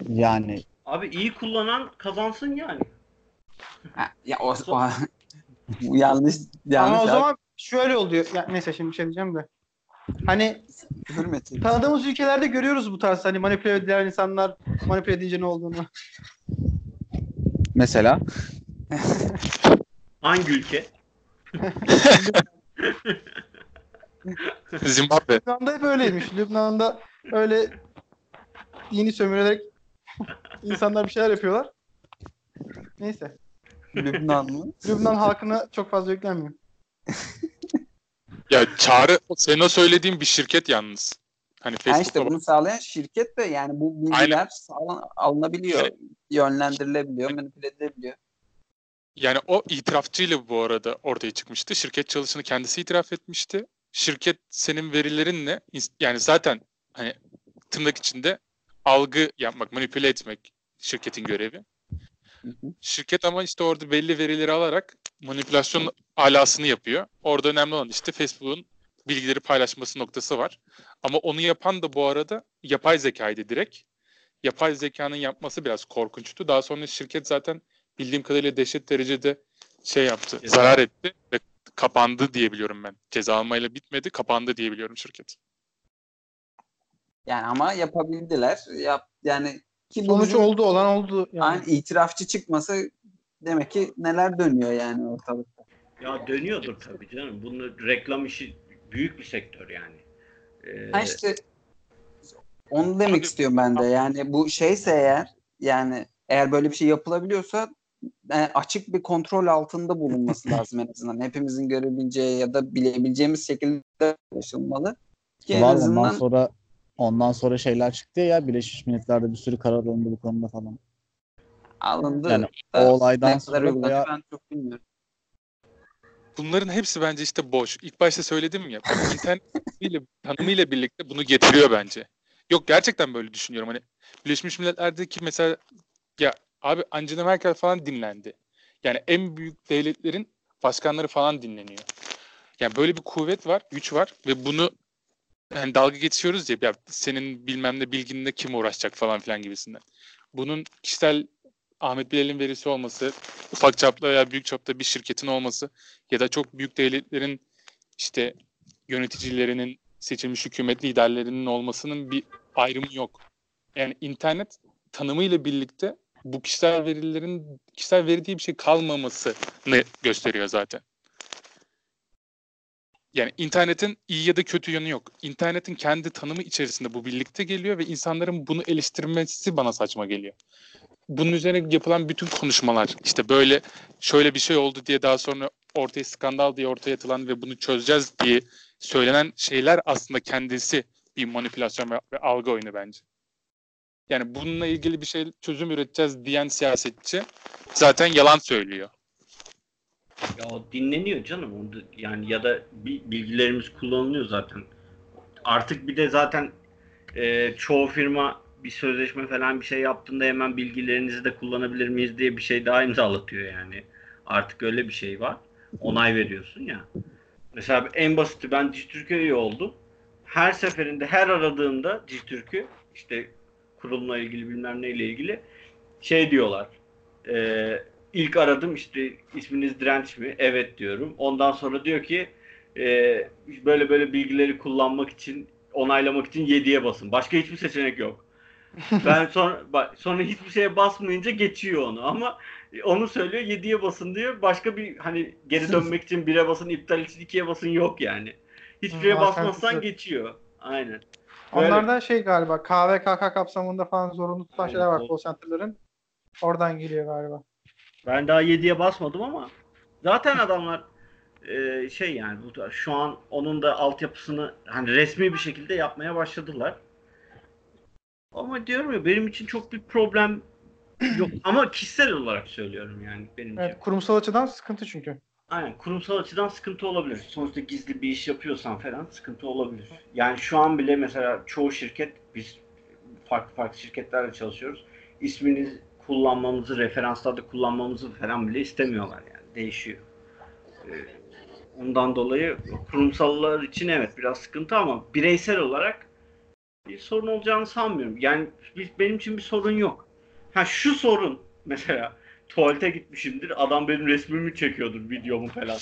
Yani Abi iyi kullanan kazansın yani. Ha, ya o, o yanlış yanlış Ama o zaman şöyle oluyor. Ya, neyse şimdi bir şey diyeceğim de. Hani hürmeti. tanıdığımız ülkelerde görüyoruz bu tarz hani manipüle edilen insanlar manipüle edince ne olduğunu. mesela Hangi ülke? Zimbabwe. Lübnan'da hep öyleymiş. Lübnan'da öyle dini sömürerek insanlar bir şeyler yapıyorlar. Neyse. Lübnan mı? Lübnan halkına çok fazla yüklenmiyor. Ya Çağrı senin o söylediğin bir şirket yalnız. Hani Ha Facebook'ta işte bunu sağlayan şirket de yani bu bilgiler sağlan, alınabiliyor, yönlendirilebiliyor, manipüle edilebiliyor. Yani o itirafçıyla bu arada ortaya çıkmıştı. Şirket çalışanı kendisi itiraf etmişti. Şirket senin verilerinle yani zaten hani tırnak içinde algı yapmak, manipüle etmek şirketin görevi. Şirket ama işte orada belli verileri alarak manipülasyon alasını yapıyor. Orada önemli olan işte Facebook'un bilgileri paylaşması noktası var. Ama onu yapan da bu arada yapay zekaydı direkt. Yapay zekanın yapması biraz korkunçtu. Daha sonra şirket zaten bildiğim kadarıyla dehşet derecede şey yaptı, Ceza. zarar etti ve kapandı diyebiliyorum ben. Ceza almayla bitmedi, kapandı diyebiliyorum şirket. Yani ama yapabildiler. Yap, yani ki Sonuç bizim- oldu olan oldu. Yani. Aynı itirafçı çıkması demek ki neler dönüyor yani ortalıkta. Ya dönüyordur tabii canım. Bunu reklam işi büyük bir sektör yani. Ee, Ha işte onu demek istiyorum ben de. Yani bu şeyse eğer yani eğer böyle bir şey yapılabiliyorsa e, açık bir kontrol altında bulunması lazım en azından. Hepimizin görebileceği ya da bilebileceğimiz şekilde ulaşılmalı. Ki en var azından sonra ondan sonra şeyler çıktı ya Birleşmiş Milletler'de bir sürü karar alındı bu konuda falan. alındı. Yani o da olaydan sonra bayağı ben çok bilmiyorum. Bunların hepsi bence işte boş. İlk başta söyledim ya. bak internet ile tanımıyla birlikte bunu getiriyor bence. Yok gerçekten böyle düşünüyorum. Hani Birleşmiş Milletler'deki mesela ya abi Angela Merkel falan dinlendi. Yani en büyük devletlerin başkanları falan dinleniyor. Yani böyle bir kuvvet var, güç var ve bunu yani dalga geçiyoruz ya, ya senin bilmem ne bilginle kim uğraşacak falan filan gibisinden. Bunun kişisel Ahmet Bilal'in verisi olması, ufak çaplı veya büyük çapta bir şirketin olması ya da çok büyük devletlerin işte yöneticilerinin, seçilmiş hükümet liderlerinin olmasının bir ayrımı yok. Yani internet tanımıyla birlikte bu kişisel verilerin kişisel veri diye bir şey kalmamasını gösteriyor zaten. Yani internetin iyi ya da kötü yanı yok. İnternetin kendi tanımı içerisinde bu birlikte geliyor ve insanların bunu eleştirmesi bana saçma geliyor. Bunun üzerine yapılan bütün konuşmalar işte böyle şöyle bir şey oldu diye daha sonra ortaya skandal diye ortaya atılan ve bunu çözeceğiz diye söylenen şeyler aslında kendisi bir manipülasyon ve algı oyunu bence. Yani bununla ilgili bir şey çözüm üreteceğiz diyen siyasetçi zaten yalan söylüyor. Ya o dinleniyor canım. Onda yani ya da bilgilerimiz kullanılıyor zaten. Artık bir de zaten e, çoğu firma bir sözleşme falan bir şey yaptığında hemen bilgilerinizi de kullanabilir miyiz diye bir şey daha imzalatıyor yani. Artık öyle bir şey var. Onay veriyorsun ya. Mesela en basiti ben Dijitürk'e üye oldum. Her seferinde her aradığımda Dijitürk'ü işte kurumla ilgili bilmem neyle ilgili şey diyorlar. E, ilk aradım işte isminiz Direnç mi? Evet diyorum. Ondan sonra diyor ki e, böyle böyle bilgileri kullanmak için onaylamak için 7'ye basın. Başka hiçbir seçenek yok. ben sonra sonra hiçbir şeye basmayınca geçiyor onu ama onu söylüyor 7'ye basın diyor. Başka bir hani geri dönmek için 1'e basın, iptal için 2'ye basın yok yani. Hiçbir şeye basmazsan geçiyor. Aynen. Böyle... Onlarda şey galiba KVKK kapsamında falan zorunlu tutan şeyler var call center'ların. Oradan geliyor galiba. Ben daha 7'ye basmadım ama zaten adamlar e, şey yani bu şu an onun da altyapısını hani resmi bir şekilde yapmaya başladılar. Ama diyorum ya benim için çok bir problem yok ama kişisel olarak söylüyorum yani benim evet, kurumsal açıdan sıkıntı çünkü. Aynen kurumsal açıdan sıkıntı olabilir. Sonuçta gizli bir iş yapıyorsan falan sıkıntı olabilir. Yani şu an bile mesela çoğu şirket biz farklı farklı şirketlerle çalışıyoruz. İsminiz kullanmamızı, referanslarda kullanmamızı falan bile istemiyorlar yani. Değişiyor. Ee, ondan dolayı kurumsallar için evet biraz sıkıntı ama bireysel olarak bir sorun olacağını sanmıyorum. Yani benim için bir sorun yok. Ha şu sorun mesela tuvalete gitmişimdir. Adam benim resmimi çekiyordur, videomu falan.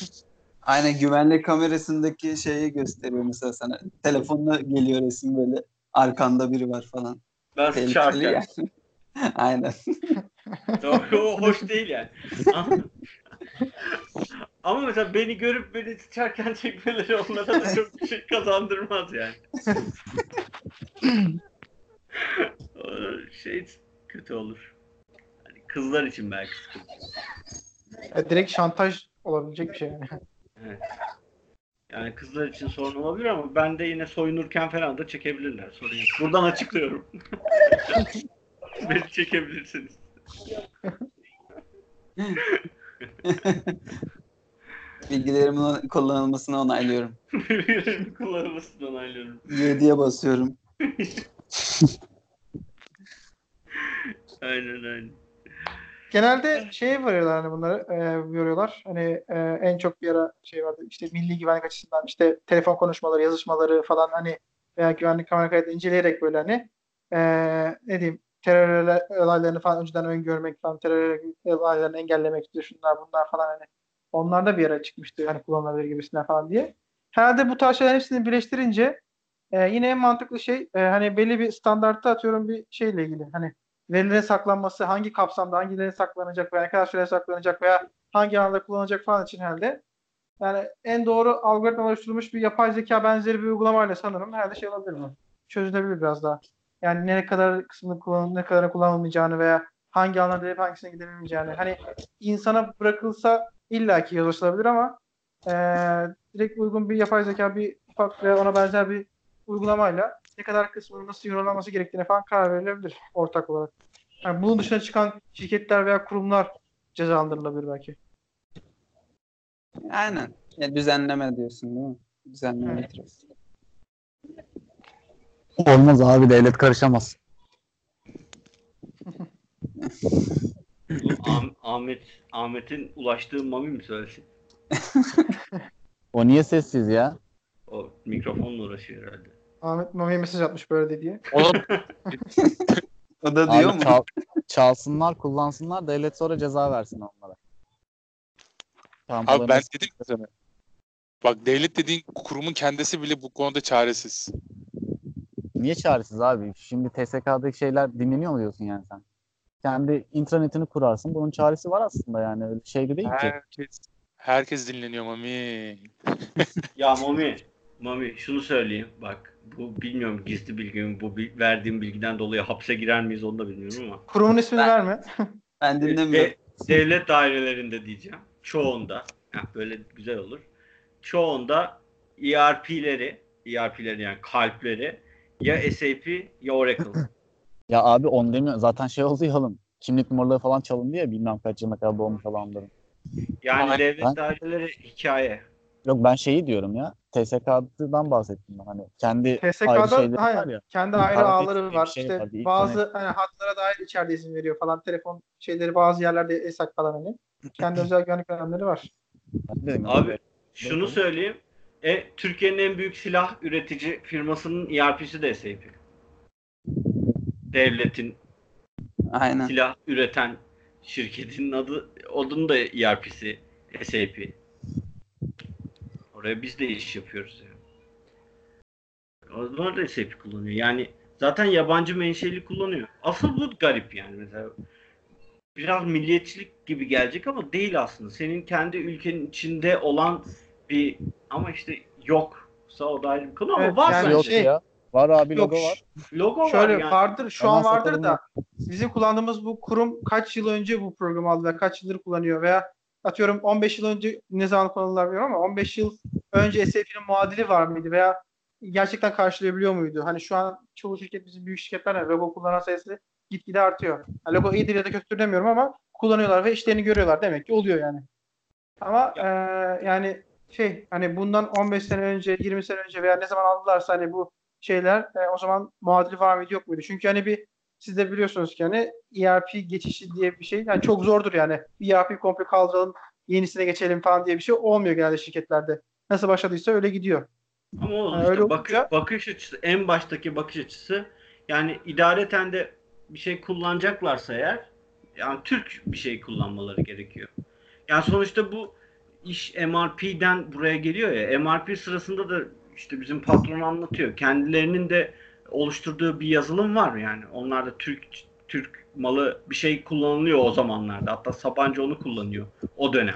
Aynen güvenlik kamerasındaki şeyi gösteriyor mesela sana. Telefonla geliyor resim böyle. Arkanda biri var falan. Ben sıçarken. Yani. Aynen. o hoş değil yani. Ama mesela beni görüp beni sıçarken çekmeleri onlara da çok bir şey kazandırmaz yani. şey kötü olur. Yani kızlar için belki sıkıntı. E, direkt şantaj olabilecek bir şey yani. Evet. Yani kızlar için sorun olabilir ama ben de yine soyunurken falan da çekebilirler. Sorun yok. Buradan açıklıyorum. Beni çekebilirsiniz. Bilgilerimin kullanılmasını onaylıyorum. Bilgilerimin kullanılmasını onaylıyorum. 7'ye basıyorum. aynen aynen. Genelde şey veriyorlar hani bunları e, veriyorlar. Hani e, en çok bir ara şey vardı işte milli güvenlik açısından işte telefon konuşmaları, yazışmaları falan hani veya güvenlik kamera kaydı inceleyerek böyle hani e, ne diyeyim terör olaylarını falan önceden öngörmek falan, terör olaylarını engellemek işte şunlar bunlar falan hani onlar da bir yere çıkmıştı hani kullanılabilir gibisinden falan diye. Herhalde bu tarz şeylerin hepsini birleştirince e, yine en mantıklı şey e, hani belli bir standartta atıyorum bir şeyle ilgili hani verilerin saklanması hangi kapsamda hangileri saklanacak veya ne kadar süre saklanacak veya hangi alanda kullanılacak falan için herhalde yani en doğru algoritma oluşturulmuş bir yapay zeka benzeri bir uygulamayla sanırım herhalde şey olabilir mi? Çözülebilir biraz daha. Yani ne kadar kısmını kullan ne kadar kullanılmayacağını veya hangi alanda hep hangisine gidemeyeceğini. Hani insana bırakılsa illaki yazışılabilir ama e, direkt uygun bir yapay zeka bir ufak ve ona benzer bir uygulamayla ne kadar kısmının nasıl yorumlanması gerektiğine falan karar verilebilir ortak olarak. Yani bunun dışına çıkan şirketler veya kurumlar cezalandırılabilir belki. Aynen. Ya düzenleme diyorsun değil mi? Düzenleme evet. Olmaz abi devlet karışamaz. Ahmet Ahmet'in ulaştığı mami mi söylesin? o niye sessiz ya? O mikrofonla uğraşıyor herhalde. Ahmet Mami'ye mesaj atmış böyle diye. Ona O da diyor Abi mu? çal- çalsınlar, kullansınlar, devlet sonra ceza versin onlara. Tamam, Abi ben dedim ya sana. Bak devlet dediğin kurumun kendisi bile bu konuda çaresiz. Niye çaresiz abi? Şimdi TSK'daki şeyler dinleniyor mu diyorsun yani sen? Kendi intranetini kurarsın. Bunun çaresi var aslında yani. Öyle şey de değil ki. Herkes, herkes dinleniyor mami. Ya Mami, Mami şunu söyleyeyim. Bak bu bilmiyorum gizli bilgi mi? Bu bil- verdiğim bilgiden dolayı hapse girer miyiz onu da bilmiyorum ama. Kurumun ismini Ben- verme. Ben dinlemiyorum. De- devlet dairelerinde diyeceğim. Çoğunda. Heh, böyle güzel olur. Çoğunda ERP'leri, ERP'leri yani kalpleri ya SAP ya Oracle. Ya abi on demiyor. Zaten şey oldu ya oğlum. Kimlik numaraları falan çalındı ya bilmem kaç yılına kadar doğmuş olanların. Yani Aynen. devlet Ben- daireleri hikaye. Yok ben şeyi diyorum ya. TSK'dan bahsettim ben. Hani kendi ayrı TSK'da şeyleri var hayır, ya. kendi ayrı ağları var. şey işte var, bazı hani hatlara dair içeride izin veriyor falan. Telefon şeyleri bazı yerlerde yasak falan hani. Kendi özel güvenlik önlemleri var. Ben Abi şunu söyleyeyim. E, Türkiye'nin en büyük silah üretici firmasının ERP'si de SAP. Devletin Aynen. silah üreten şirketinin adı onun da ERP'si SAP. Oraya biz de iş yapıyoruz yani. Onlar da SAP kullanıyor. Yani zaten yabancı menşeli kullanıyor. Asıl bu garip yani mesela. Biraz milliyetçilik gibi gelecek ama değil aslında. Senin kendi ülkenin içinde olan bir ama işte yoksa o da ayrı bir konu ama Evet, var yani bence. Yok şey- ya. Var abi Yok, logo var. Logo Şöyle var yani. vardır şu Hemen an vardır satalım da ya. bizim kullandığımız bu kurum kaç yıl önce bu programı aldı ve kaç yıldır kullanıyor veya atıyorum 15 yıl önce ne zaman kullanılar bilmiyorum ama 15 yıl önce SAP'nin muadili var mıydı veya gerçekten karşılayabiliyor muydu? Hani şu an çoğu şirket bizim büyük şirketler de logo kullanan sayısı gitgide artıyor. Yani logo iyidir ya da kötüdür demiyorum ama kullanıyorlar ve işlerini görüyorlar. Demek ki oluyor yani. Ama eee, yani şey hani bundan 15 sene önce 20 sene önce veya ne zaman aldılarsa hani bu şeyler e, o zaman muadili mıydı yok muydu? Çünkü hani bir siz de biliyorsunuz ki hani ERP geçişi diye bir şey yani çok zordur yani. ERP komple kaldıralım yenisine geçelim falan diye bir şey olmuyor genelde şirketlerde. Nasıl başladıysa öyle gidiyor. Ama o Ha, işte öyle bakış, olunca- bakış açısı, en baştaki bakış açısı yani idareten de bir şey kullanacaklarsa eğer yani Türk bir şey kullanmaları gerekiyor. Yani sonuçta bu iş MRP'den buraya geliyor ya. MRP sırasında da işte bizim patron anlatıyor. Kendilerinin de oluşturduğu bir yazılım var yani. Onlar da Türk Türk malı bir şey kullanılıyor o zamanlarda. Hatta Sabancı onu kullanıyor o dönem.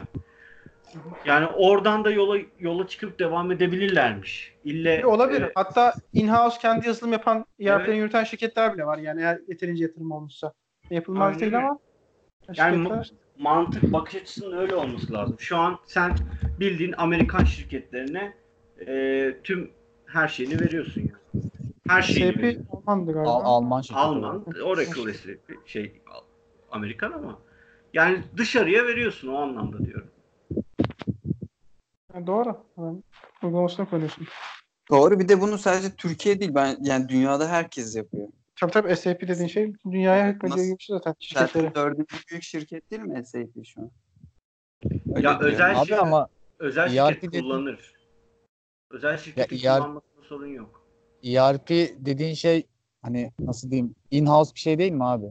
Yani oradan da yola yola çıkıp devam edebilirlermiş. İlle E, olabilir. e, Hatta in-house kendi yazılım yapan ERP'leri Evet. yürüten şirketler bile var yani eğer yeterince yatırım olmuşsa. Yapılmaz Aynen değil ama Yani şirketler- mantık bakış açısının öyle olması lazım. Şu an sen bildiğin Amerikan şirketlerine e, tüm her şeyini veriyorsun ya. Her şeyini SAP veriyorsun. Alman'dı galiba. Al- Alman şirketi. Alman, Oracle SAP, şey Amerikan ama yani dışarıya veriyorsun o anlamda diyorum. Yani doğru. Yani uygulamasını koyuyorsun. Doğru. Bir de bunu sadece Türkiye değil ben yani dünyada herkes yapıyor. Tabii tabii SAP dediğin şey bütün dünyaya hükmediyor gibi bir şey zaten şirketleri. Zaten dördüncü büyük şirket değil mi SAP şu an? Öyle Ya özel Abi ama Özel ERP şirket dediğin- kullanır. Özel şirketin Ya ERP sorun yok. ERP dediğin şey hani nasıl diyeyim in-house bir şey değil mi abi?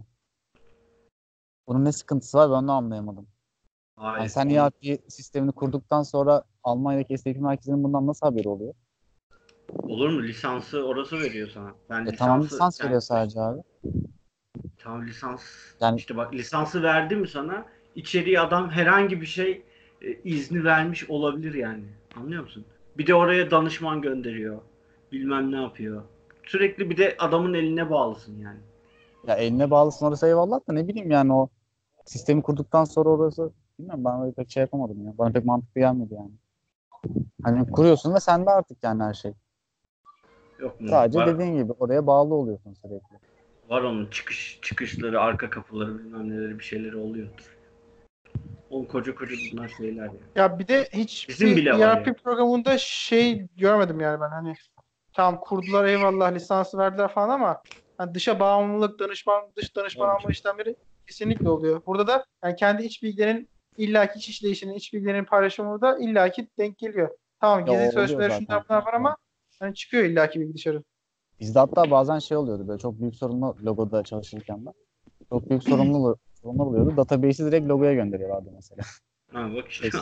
Bunun ne sıkıntısı var ben onu anlayamadım. Hayır. Yani sen ERP sistemini kurduktan sonra Almanya'daki SAP merkezinin bundan nasıl haberi oluyor? Olur mu? Lisansı orası veriyor sana. Ben E tamam lisansı- lisans sen- veriyor sadece abi. Tamam lisans. Yani- işte bak lisansı verdi mi sana? İçeriye adam herhangi bir şey e, izni vermiş olabilir yani. Anlıyor musun? Bir de oraya danışman gönderiyor. Bilmem ne yapıyor. Sürekli bir de adamın eline bağlısın yani. Ya eline bağlısın orası eyvallah da ne bileyim yani o sistemi kurduktan sonra orası bilmiyorum ben öyle pek şey yapamadım ya. Bana pek mantıklı gelmedi yani. Hani kuruyorsun ve sende artık yani her şey. Yok mu? Sadece var, dediğin gibi oraya bağlı oluyorsun sürekli. var onun çıkış çıkışları, arka kapıları bilmem neleri bir şeyleri oluyordur. Oğlum koca koca bunlar şeyler ya. Ya bir de hiç Bizim bir bile ERP ya. programında şey görmedim yani ben hani tamam kurdular eyvallah lisansı verdiler falan ama hani dışa bağımlılık, danışman, dış danışman Evet. alma işlemleri kesinlikle oluyor. Burada da yani kendi iç bilgilerin illaki iç işleyişinin, iç bilgilerin paylaşımı da illaki denk geliyor. Tamam gizli sözleşmeler şunlar bunlar var ama hani çıkıyor illaki bilgi dışarı. Bizde hatta bazen şey oluyordu böyle çok büyük sorunlu logoda çalışırken ben. Çok büyük sorumlu sorunlar oluyordu. Database'i direkt logoya gönderiyorlardı mesela. Ha bak işte.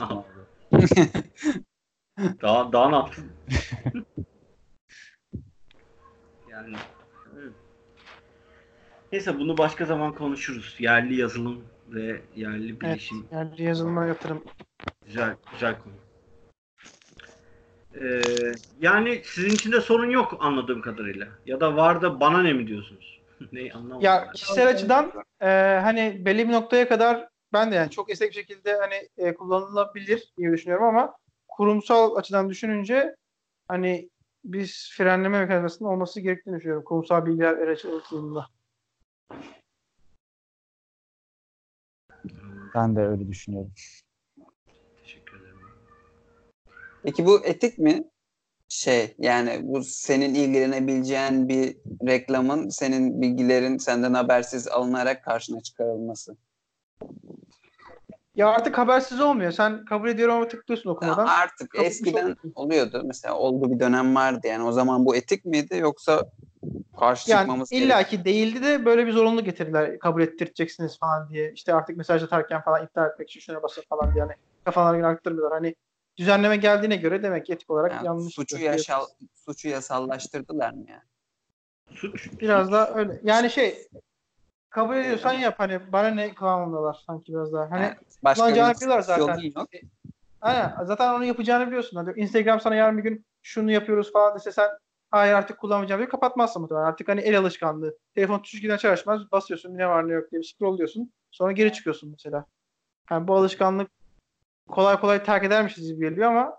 Daha, daha ne yapsın? yani evet. Neyse bunu başka zaman konuşuruz. Yerli yazılım ve yerli Evet. bilişim Yani yazılıma yatırım. güzel güzel konu. Ee, yani sizin için de sorun yok anladığım kadarıyla. Ya da var da bana ne mi diyorsunuz? ne anlamadım. Ya kişisel açıdan e, hani belli bir noktaya kadar ben de yani çok esnek bir şekilde hani e, kullanılabilir diye düşünüyorum ama kurumsal açıdan düşününce hani biz frenleme mekanizmasının olması gerektiğini düşünüyorum. Kurumsal bilgiler aracılığında. Ben de öyle düşünüyorum. Peki bu etik mi? Şey yani bu senin ilgilenebileceğin bir reklamın senin bilgilerin senden habersiz alınarak karşına çıkarılması. Ya artık habersiz olmuyor. Sen kabul ediyorum ama tıklıyorsun Ya okumadan. artık Çok- eskiden oluyordu. Mesela olduğu bir dönem vardı yani. O zaman bu etik miydi yoksa karşı Yani çıkmamız illaki değildi de böyle bir zorunluluk getirdiler. Kabul ettireceksiniz falan diye. İşte artık mesaj atarken falan iptal etmek için şuna basın falan diye. Yani kafalarına göre arttırmıyorlar. Hani düzenleme geldiğine göre demek ki etik olarak Yani yanlış. suçu yaşal suçu yasallaştırdılar mı yani? Suç. Biraz daha öyle. Yani şey kabul ediyorsan yap hani bana ne kıvamındalar sanki biraz daha. Hani Yani başka kullanacağını biliyorlar zaten. yok. Aynen. Zaten onu yapacağını biliyorsun. Hani Instagram sana yarın bir gün şunu yapıyoruz falan dese sen hayır artık kullanmayacağım diye kapatmazsın muhtemelen. Artık hani el alışkanlığı. Telefon tuşu giden açar açmaz basıyorsun ne var ne yok diye bir scroll diyorsun. Sonra geri çıkıyorsun mesela. Yani bu alışkanlık kolay kolay terk edermişiz gibi geliyor ama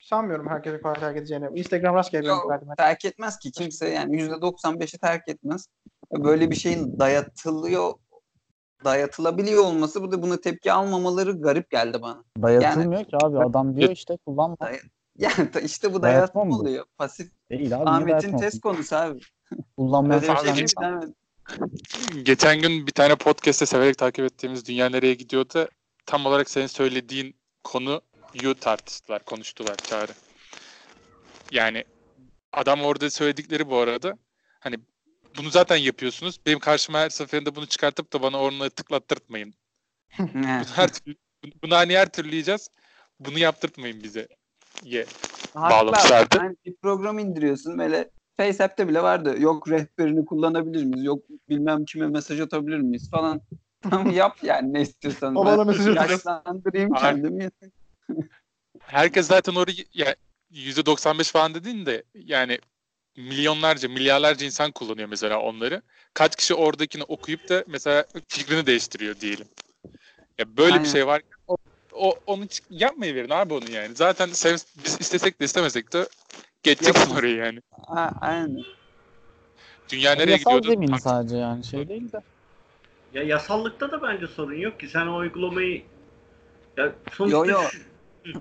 sanmıyorum herkesin kolay terk edeceğini. Instagram rastgele bir Yok, verdim. terk etmez ki kimse yani yüzde 95'i terk etmez. Böyle bir şeyin dayatılıyor dayatılabiliyor olması bu da buna tepki almamaları garip geldi bana. Dayatılmıyor ki abi. Adam diyor işte kullanma. Yani ta- işte bu Dayatma dayatma mı oluyor. Pasif Değil abi. Ahmet'in test konusu abi. Kullanmaya şey değil mi? Geçen gün bir tane podcast'te severek takip ettiğimiz Dünya Nereye Gidiyor'da tam olarak senin söylediğin konuyu tartıştılar, konuştular Çağrı. Yani adam orada söyledikleri bu arada hani bunu zaten yapıyorsunuz. Benim karşıma her seferinde bunu çıkartıp da bana onunla tıklattırtmayın. Bunu her türlü, bunu hani her türlü yiyeceğiz. Bunu yaptırtmayın bize. Ye. bağlamışlardı. Yani bir program indiriyorsun böyle FaceApp'te bile vardı. Yok rehberini kullanabilir miyiz? Yok bilmem kime mesaj atabilir miyiz falan. Tamam yap yani ne istiyorsan. O bana mesaj atacak. Yaşlandırayım kendimi. Herkes zaten orayı ya %95 falan dediğin de yani milyonlarca, milyarlarca insan kullanıyor mesela onları. Kaç kişi oradakini okuyup da mesela fikrini değiştiriyor diyelim. Ya böyle Aynen. bir şey var. O, o onu yapmayı verin abi onu yani. Zaten sev, biz istesek de istemesek de geçeceksin Yapma. orayı yani. Aynen. Dünya nereye Yasal gidiyordu? zemin sadece yani şey değil de. Ya yasallıkta da bence sorun yok ki. Sen o uygulamayı ya sonuçta Yo, yo.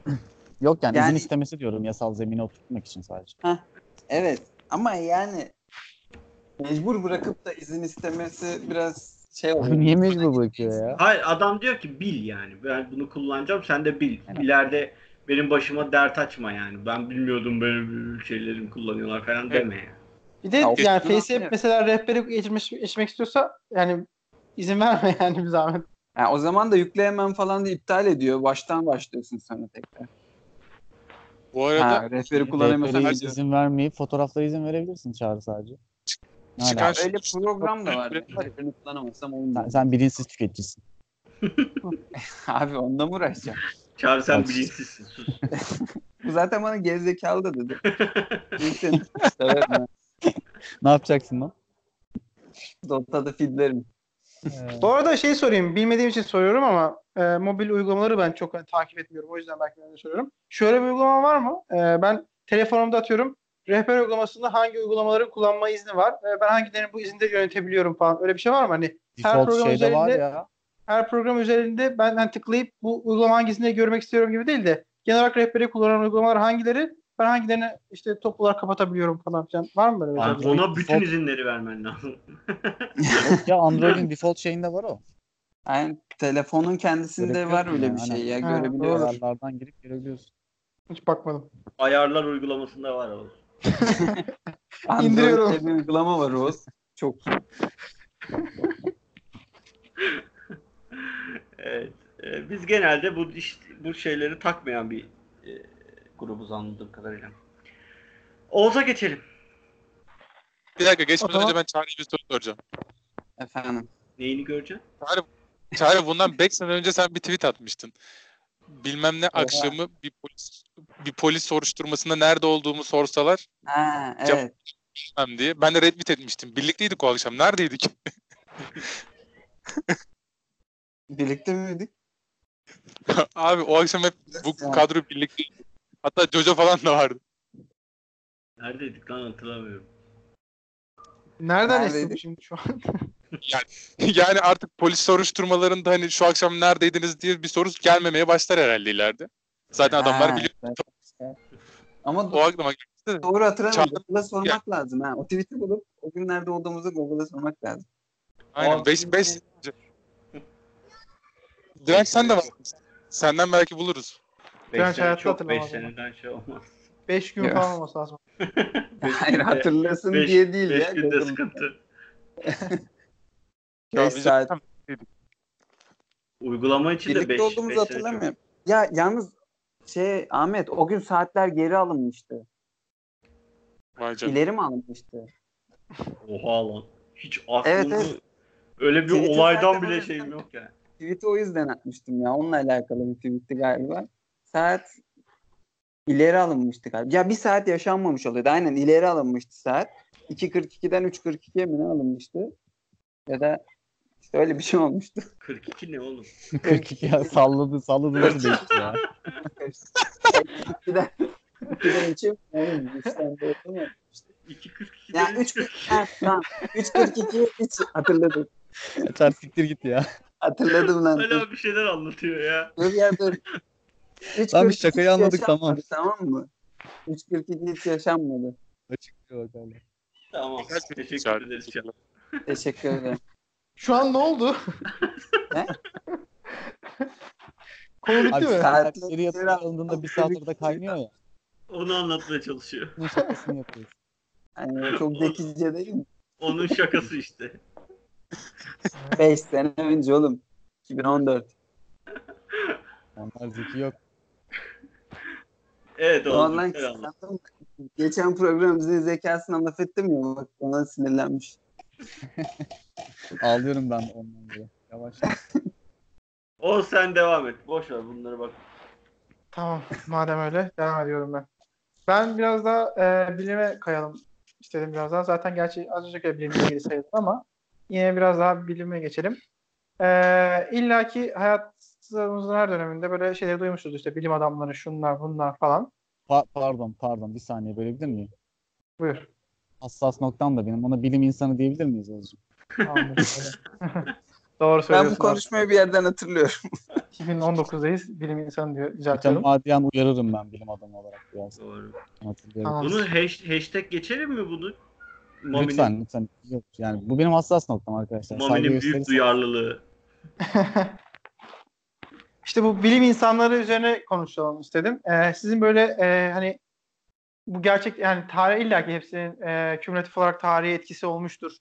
Yok yani, Yani- izin istemesi diyorum yasal zemine oturtmak için sadece. Evet ama yani mecbur bırakıp da izin istemesi biraz şey oluyor. Niye mecbur bırakıyor ya? Hayır adam diyor ki bil yani. Ben bunu kullanacağım sen de bil. Aynen. İleride benim başıma dert açma yani. Ben bilmiyordum böyle bir şeylerin kullanıyorlar falan Evet. deme yani. Bir de Ya, yani aslında. mesela rehberi geçmiş, geçmek istiyorsa yani izin verme yani bir zahmet. Yani o zaman da yükleyemem falan diye iptal ediyor. Baştan başlıyorsun sonra tekrar. Bu arada Ha, rehberi kullanamıyorsan gidiyor. izin vermeyip fotoğraflara izin verebilirsin çağrı sadece. Alaka? şey- Öyle program da var. Rehberi- Rehberini kullanamazsam olmuyor. sen, sen bilinçsiz tüketicisin. Abi onunla mı uğraşacağım? Çağrı sen bilinçsizsin. Sus. Bu zaten bana gerizekalı da dedi. Ne yapacaksın lan? Dota'da feedlerim. Ee, Bu arada şey sorayım. Bilmediğim için soruyorum ama e, mobil uygulamaları ben çok hani, takip etmiyorum. O yüzden belki ben de soruyorum. Şöyle bir uygulama var mı? E, ben telefonumda atıyorum. Rehber uygulamasında hangi uygulamaların kullanma izni var? E, ben hangilerini bu izinde yönetebiliyorum falan. Öyle bir şey var mı? Hani her program şeyde var üzerinde- ya. her program üzerinde ben hani tıklayıp bu uygulama hangisini görmek istiyorum gibi değil de genel olarak rehberi kullanan uygulamalar hangileri ben hangilerini işte olarak kapatabiliyorum falan filan. Var mı böyle bir Abi şey? ona bütün Default- izinleri vermen lazım. Yok ya Android'in default şeyinde var o. Yani telefonun kendisinde var öyle yani, bir şey aynen. ya Ha. Ayarlardan girip görebiliyorsun. Hiç bakmadım. Ayarlar uygulamasında var o. İndiriyorum. Bir uygulama var Oğuz. Çok Evet. e, biz genelde bu iş, bu şeyleri takmayan bir e, grubuz anladığım kadarıyla. Oğuz'a geçelim. Bir dakika geçmeden O zaman- önce ben Çağrı'ya bir soru soracağım. efendim. Neyini göreceksin? Çağrı, Çağrı bundan 5 sene önce sen bir tweet atmıştın. Bilmem ne akşamı bir polis bir polis soruşturmasında nerede olduğumu sorsalar Ha, evet. bilmem diye. Ben de retweet etmiştim. Birlikteydik o akşam. Neredeydik? Birlikte miydik? Abi o akşam hep bu Ya. kadro birlikteydi. Hatta Jojo falan da vardı. Neredeydik lan hatırlamıyorum. Nereden Neredeydik? şimdi şu an? yani artık polis soruşturmalarında hani şu akşam neredeydiniz diye bir soru gelmemeye başlar herhalde ileride. Zaten adamlar Ha, biliyor. evet. Ama O aklıma geldi. doğru hatırlamıyorum. Google'a sormak lazım. Ha. O tweet'i bulup o gün nerede olduğumuzu Google'a sormak lazım. Aynen. Aa, 5 5 Direnç sen de var. Senden belki buluruz. Beş sene çok hatırlamaz 5 ama. seneden şey olmaz. 5 gün Ya. falan olması lazım. Hayır hatırlasın Beş- diye değil beş ya. günde Google'da. sıkıntı. Ya 5 biz saat. Uygulama için de 5 Birlikte olduğumuzu hatırlamıyorum. Ya yalnız şey Ahmet o gün saatler geri alınmıştı. Vay canına. İleri mi alınmıştı? Oha lan. Hiç aklımda Evet, evet. öyle bir Tweet'in olaydan bile şeyim yok yani. Tweet'i o yüzden atmıştım ya. Onunla alakalı bir tweetti galiba. Saat ileri alınmıştı galiba. Ya bir saat yaşanmamış oluyordu. Aynen ileri alınmıştı saat. 2.42'den 3.42'ye mi ne alınmıştı? Ya da işte öyle bir şey olmuştu. 42 ne oğlum? 42 ya salladı salladı nasıl değişti ya. 2'den 2'den 3'e mi? Oğlum, üçten dörde mi? 2.42 Ya değil. 3 ha, tamam. 3.42 hiç hatırladım. Yeter siktir git ya. Hatırladım lan. Hala bir şeyler anlatıyor ya. dur ya dur. 3.42 Lan biz şakayı anladık, yaşanmadı, Tamam mı? 3.42 hiç yaşanmadı. Açıklıyor bakalım. Tamam. Güzel tweet Teşekkür ederiz. Can. Teşekkür ederim. Şu an ne oldu? Ne? Konu bitti Abi mi? saat- seri yatırım alındığında bir saat orada kaynıyor ya. Onu anlatmaya çalışıyor. Bunun şakasını yapıyoruz. Yani çok zekice değil mi? Onun şakası işte. 5 sene önce oğlum. 2014. Onlar zeki yok. Evet oğlum. Ondan kıskandım. Geçen program bize zekasından laf ettim ya bak ona sinirlenmiş. Ağlıyorum ben ondan beri. Yavaş. O sen devam et. Boş ver bunları bak. Tamam. Madem öyle devam ediyorum ben. Ben biraz daha e, bilime kayalım istedim biraz daha. Zaten gerçi az önce bilimle ilgili sayılır ama yine biraz daha bilime geçelim. E, İlla ki hayatımızın her döneminde böyle şeyleri duymuşuz işte bilim adamları şunlar bunlar falan. Pa- pardon pardon bir saniye bölebilir miyim? Buyur. Hassas noktam da benim. Ona bilim insanı diyebilir miyiz Oğuzcuğum? Doğru Ben söylüyorsun. bu konuşmayı bir yerden hatırlıyorum. 2019'dayız. Bilim insanı diyor. Düzeltiyorum. madiyen uyarırım ben bilim adamı olarak biraz. Doğru. Hatırlıyorum. Tamam. Bunu hash, hashtag geçelim mi bunu? Mami'nin, Lütfen lütfen. Yok, yani bu benim hassas noktam arkadaşlar. Saygı Mami'nin büyük duyarlılığı. İşte bu bilim insanları üzerine konuşalım istedim. Ee, sizin böyle e, hani bu gerçek yani tarih illa ki hepsinin e, kümülatif olarak tarihe etkisi olmuştur.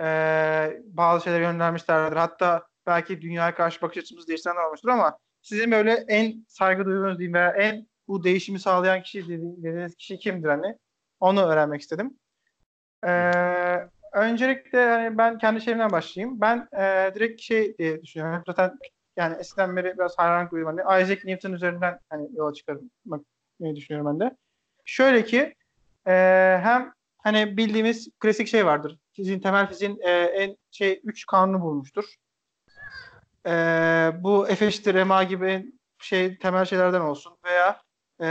Ee, bazı şeyler göndermişlerdir. Hatta belki dünyaya karşı bakış açımız değiştirenler olmuştur ama sizin böyle en saygı duyduğunuz diyeyim veya en bu değişimi sağlayan kişi dedi- dediğiniz kişi kimdir hani? Onu öğrenmek istedim. Ee, öncelikle hani ben kendi şeyimden başlayayım. Ben e, direkt şey diye düşünüyorum. Zaten yani eskiden beri biraz hayran duyuyorum. Hani Isaac Newton üzerinden hani yola çıkarmak diye düşünüyorum ben de. Şöyle ki e, hem hani bildiğimiz klasik şey vardır. Fiziğin temel fiziğin e, en şey üç kanunu bulmuştur. E, bu F eşittir ma gibi şey temel şeylerden olsun veya e,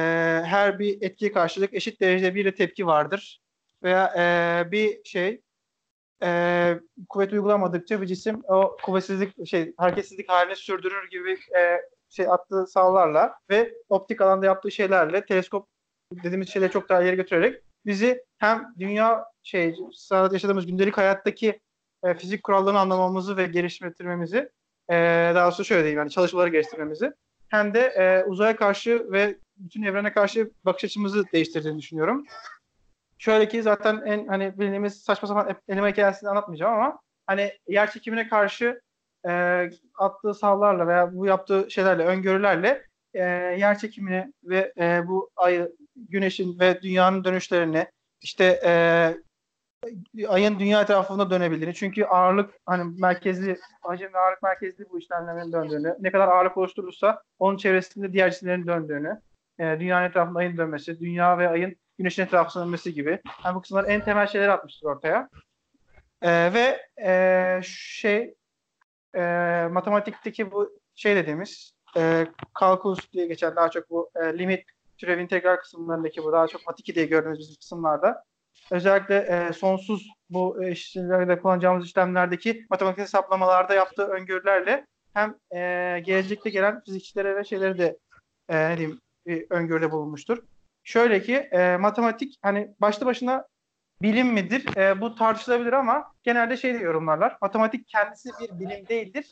her bir etkiye karşılık eşit derecede bir de tepki vardır veya e, bir şey e, kuvvet uygulamadıkça bir cisim o kuvvetsizlik şey hareketsizlik halini sürdürür gibi e, şey attığı sağlarla ve optik alanda yaptığı şeylerle teleskop dediğimiz şeyleri çok daha ileri götürerek bizi hem dünya şey sırada yaşadığımız gündelik hayattaki e, fizik kurallarını anlamamızı ve geliştirmemizi e, daha doğrusu şöyle diyeyim yani çalışmaları geliştirmemizi hem de e, uzaya karşı ve bütün evrene karşı bakış açımızı değiştirdiğini düşünüyorum. Şöyle ki zaten en hani bildiğimiz saçma sapan elime hikayesini anlatmayacağım ama hani yer çekimine karşı e, attığı savlarla veya bu yaptığı şeylerle, öngörülerle e, yer çekimini ve e, bu ayı, güneşin ve dünyanın dönüşlerini işte e, ayın dünya etrafında dönebildiğini çünkü ağırlık hani merkezli hacim ve ağırlık merkezli bu işlemlerin döndüğünü ne kadar ağırlık oluşturursa onun çevresinde diğer cisimlerin döndüğünü e, dünyanın etrafında ayın dönmesi dünya ve ayın güneşin etrafında dönmesi gibi yani bu kısımlar en temel şeyleri atmıştır ortaya e, ve e, şey e, matematikteki bu şey dediğimiz e, kalkulus diye geçen daha çok bu e, limit türev integral kısımlarındaki bu daha çok mat 2 diye gördüğümüz bizim kısımlarda özellikle e, sonsuz bu işlerde kullanacağımız işlemlerdeki matematik hesaplamalarda yaptığı öngörülerle hem e, gelecekte gelen fizikçilere ve şeyleri de e, ne diyeyim bir öngörüde bulunmuştur. Şöyle ki e, matematik hani başlı başına bilim midir? E, bu tartışılabilir ama genelde şey yorumlarlar. Matematik kendisi bir bilim değildir.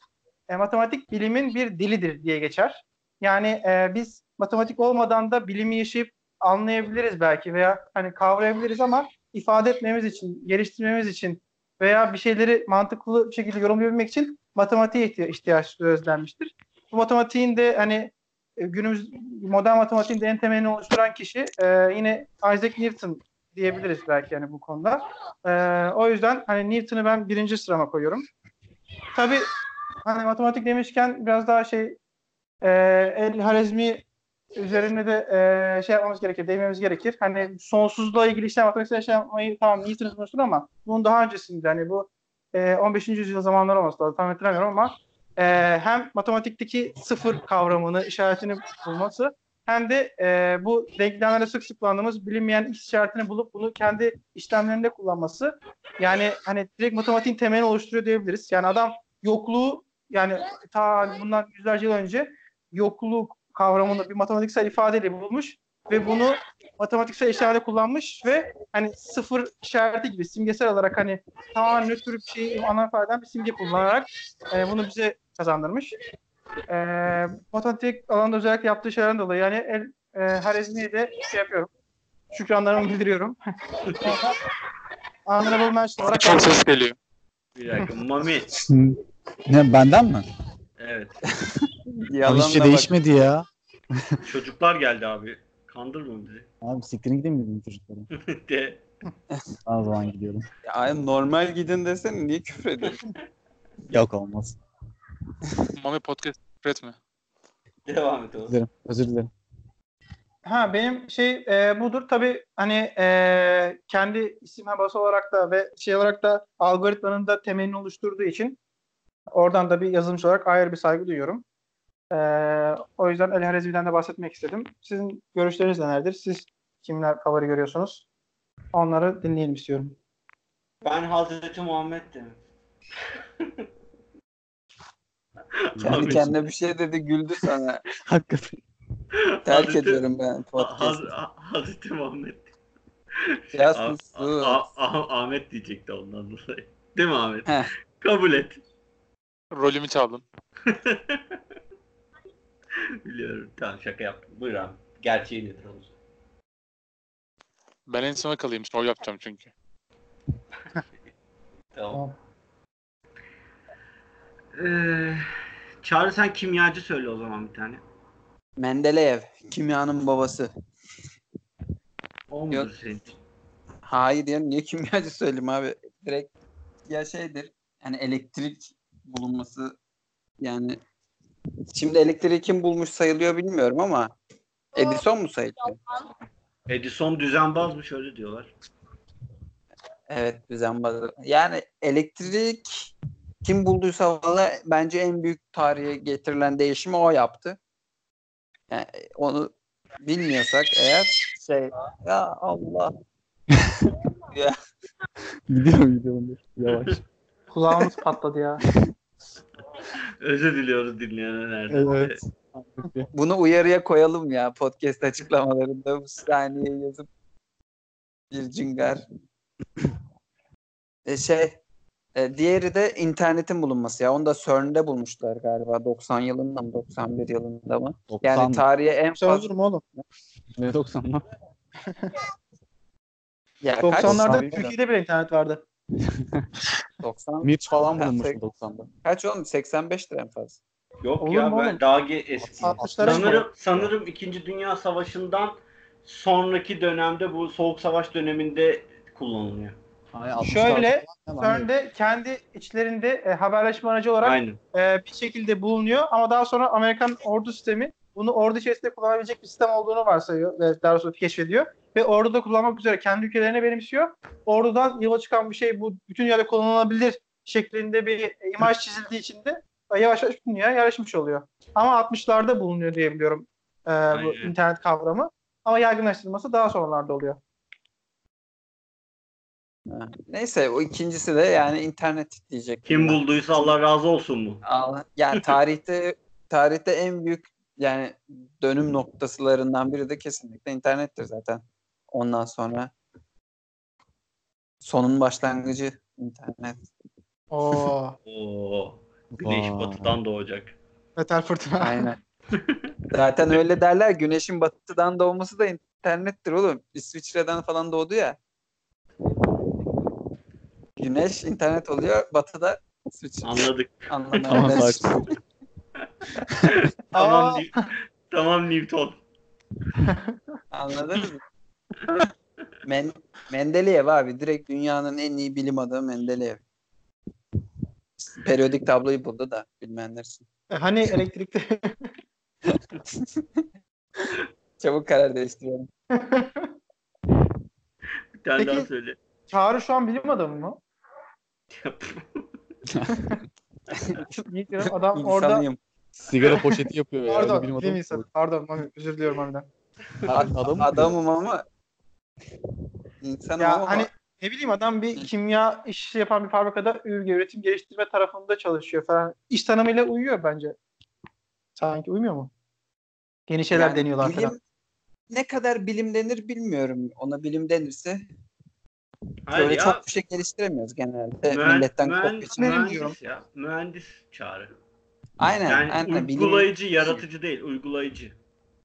E, matematik bilimin bir dilidir diye geçer. Yani e, biz matematik olmadan da bilimi yaşayıp anlayabiliriz belki veya hani kavrayabiliriz ama ifade etmemiz için, geliştirmemiz için veya bir şeyleri mantıklı bir şekilde yorumlayabilmek için matematiğe ihtiyaç, ihtiyaç özlenmiştir. Bu matematiğin de hani günümüz modern matematiğin de en temelini oluşturan kişi e, yine Isaac Newton diyebiliriz belki yani bu konuda. E, o yüzden hani Newton'u ben birinci sırama koyuyorum. Tabii hani matematik demişken biraz daha şey e, El Harizmi üzerine de e, şey yapmamız gerekir, değinmemiz gerekir. Hani sonsuzluğa ilgili işlem matematiksel işlem yapmayı tamam Newton'un konuştur ama bunun daha öncesinde hani bu e, 15. yüzyıl zamanları olması lazım. Tam hatırlamıyorum ama e, hem matematikteki sıfır kavramını, işaretini bulması hem de e, bu denklemlerde sık sık kullandığımız bilinmeyen x işaretini bulup bunu kendi işlemlerinde kullanması yani hani direkt matematiğin temelini oluşturuyor diyebiliriz. Yani adam yokluğu yani ta bundan yüzlerce yıl önce yokluk kavramını bir matematiksel ifadeyle bulmuş ve bunu matematiksel işareti kullanmış ve hani sıfır işareti gibi simgesel olarak hani tamamen nötr bir şeyi anlam eden bir simge kullanarak e, bunu bize kazandırmış. E, matematik alanında özellikle yaptığı şeylerden dolayı yani el, e, Harizmi'ye de şey yapıyorum. Şükranlarımı bildiriyorum. Honorable mention olarak Çok ses geliyor. Bir dakika. Mami. Ne benden mi? Evet. Yalan şey bak. değişmedi ya. Çocuklar geldi abi. Kandırma bizi. Abi siktirin gideyim dedim çocuklara. De. O zaman gidiyorum. Ya, normal gidin desene niye küfür ediyorsun? Yok olmaz. Mami podcast üretme. Devam et oğlum. Özür dilerim. Özür dilerim. Ha benim şey e, budur tabii hani e, kendi isim habası olarak da ve şey olarak da algoritmanın da temelini oluşturduğu için oradan da bir yazılımcı olarak ayrı bir saygı duyuyorum. E, o yüzden El Harizmi'den de bahsetmek istedim. Sizin görüşleriniz nelerdir? Siz kimler favori görüyorsunuz? Onları dinleyelim istiyorum. Ben Hazreti Muhammed'dim. Kendi kendine bir şey dedi güldü sana. Hakikaten. Terk Hazreti- ediyorum ben Haz, podcast'ı. Hazreti Muhammed. Ya Ah- Ahmet diyecekti ondan dolayı. Değil mi Ahmet? Heh. Kabul et. Rolümü çaldın. Biliyorum. Tamam şaka yaptım. Buyur abi. Gerçeği nedir o zaman? Ben en sona kalayım. Rol yapacağım çünkü. Tamam. Ee, Çağrı sen kimyacı söyle o zaman bir tane. Mendeleev kimyanın babası. O mudur Yok. senin için? Hayır ya niye kimyacı söyleyeyim abi? Direkt ya şeydir. Yani elektrik bulunması yani şimdi elektriği kim bulmuş sayılıyor bilmiyorum ama Edison mu sayılıyor? Edison düzenbazmış öyle diyorlar. Evet düzenbaz. Yani elektrik kim bulduysa valla bence en büyük tarihe getirilen değişimi o yaptı. Yani onu bilmiyorsak eğer şey ya Allah Gidiyorum gidiyorum. dur. Yavaş. Kulağımız patladı ya. Özür diliyoruz dinleyene neredeyse. evet. bunu uyarıya koyalım ya podcast açıklamalarında bu saniye yazıp bir cıngar. E şey e, diğeri de internetin bulunması ya. Onu da CERN'de bulmuşlar galiba 90 yılında mı 91 yılında mı? 90 Yani tarihe en fazla olur mu oğlum? Ne 90 lan? Ya kaç? 90'larda Tabii. Türkiye'de bile internet vardı. 90 Mirç falan bulunmuş sek- 90'da. kaç oğlum? 85'tir en fazla. Yok Olur ya mu ben oğlum? daha ge- eski. 60'lara Sanırım sanırım 2. Dünya Savaşı'ndan sonraki dönemde bu Soğuk Savaş döneminde kullanılıyor. 60'lar Şöyle, falan CERN'de kendi içlerinde e, haberleşme aracı olarak Aynen. e, bir şekilde bulunuyor ama daha sonra Amerikan ordu sistemi bunu ordu içerisinde kullanabilecek bir sistem olduğunu varsayıyor ve daha sonra keşfediyor ve orduda kullanmak üzere kendi ülkelerine benimsiyor. Ordudan yola çıkan bir şey bu bütün dünyada kullanılabilir şeklinde bir imaj çizildiği için de yavaş yavaş bütün dünyaya yerleşmiş oluyor. Ama 60'larda bulunuyor diye biliyorum e, bu Aynen. internet kavramı. Ama yaygınlaştırılması daha sonralarda oluyor. Neyse o ikincisi de yani internet diyecek. Kim bulduysa Allah razı olsun mu? Allah. Yani tarihte tarihte en büyük yani dönüm noktasılarından biri de kesinlikle internettir zaten. Ondan sonra sonun başlangıcı internet. Oo, Oo. Güneş Vay. batıdan doğacak. metal fırtına. Aynen. Zaten öyle derler. Güneşin batıdan doğması da internettir oğlum. İsviçre'den falan doğdu ya. Güneş internet oluyor. Batıda İsviçre. Anladık. Anlamaya Tamam, sakin. Tamam, Aa. Tamam Newton. Anladınız mı? Men Mendeleyev abi. Direkt dünyanın en iyi bilim adamı Mendeleyev. Periyodik tabloyu buldu da bilmeyenler için. E, Hani elektrikte Çabuk karar değiştiriyorum. Bir tane Peki- daha söyle. Çağrı şu an bilim adamı mı? İyi diyorum, Adam orada İnsanıyım. Sigara poşeti yapıyor ya. Pardon, bilim bilim adamı. insanı. Pardon, Mami, özür diliyorum adam mı? Adamım ama insanım Ya ama hani ne bileyim adam bir kimya işi yapan bir fabrikada ürün üretim geliştirme tarafında çalışıyor falan. İş tanımıyla uyuyor bence. Sanki uymuyor mu? Yeni şeyler Yani deniyorlar bilim, falan. Ne kadar bilim denir bilmiyorum. Ona bilim denirse Hayır böyle ya. çok bir şey geliştiremiyoruz genelde. mühen- Milletten mühendis diyorum. ya. Mühendis çağrı. Aynen, Yani aynen. Bilim, uygulayıcı, yaratıcı değil, uygulayıcı.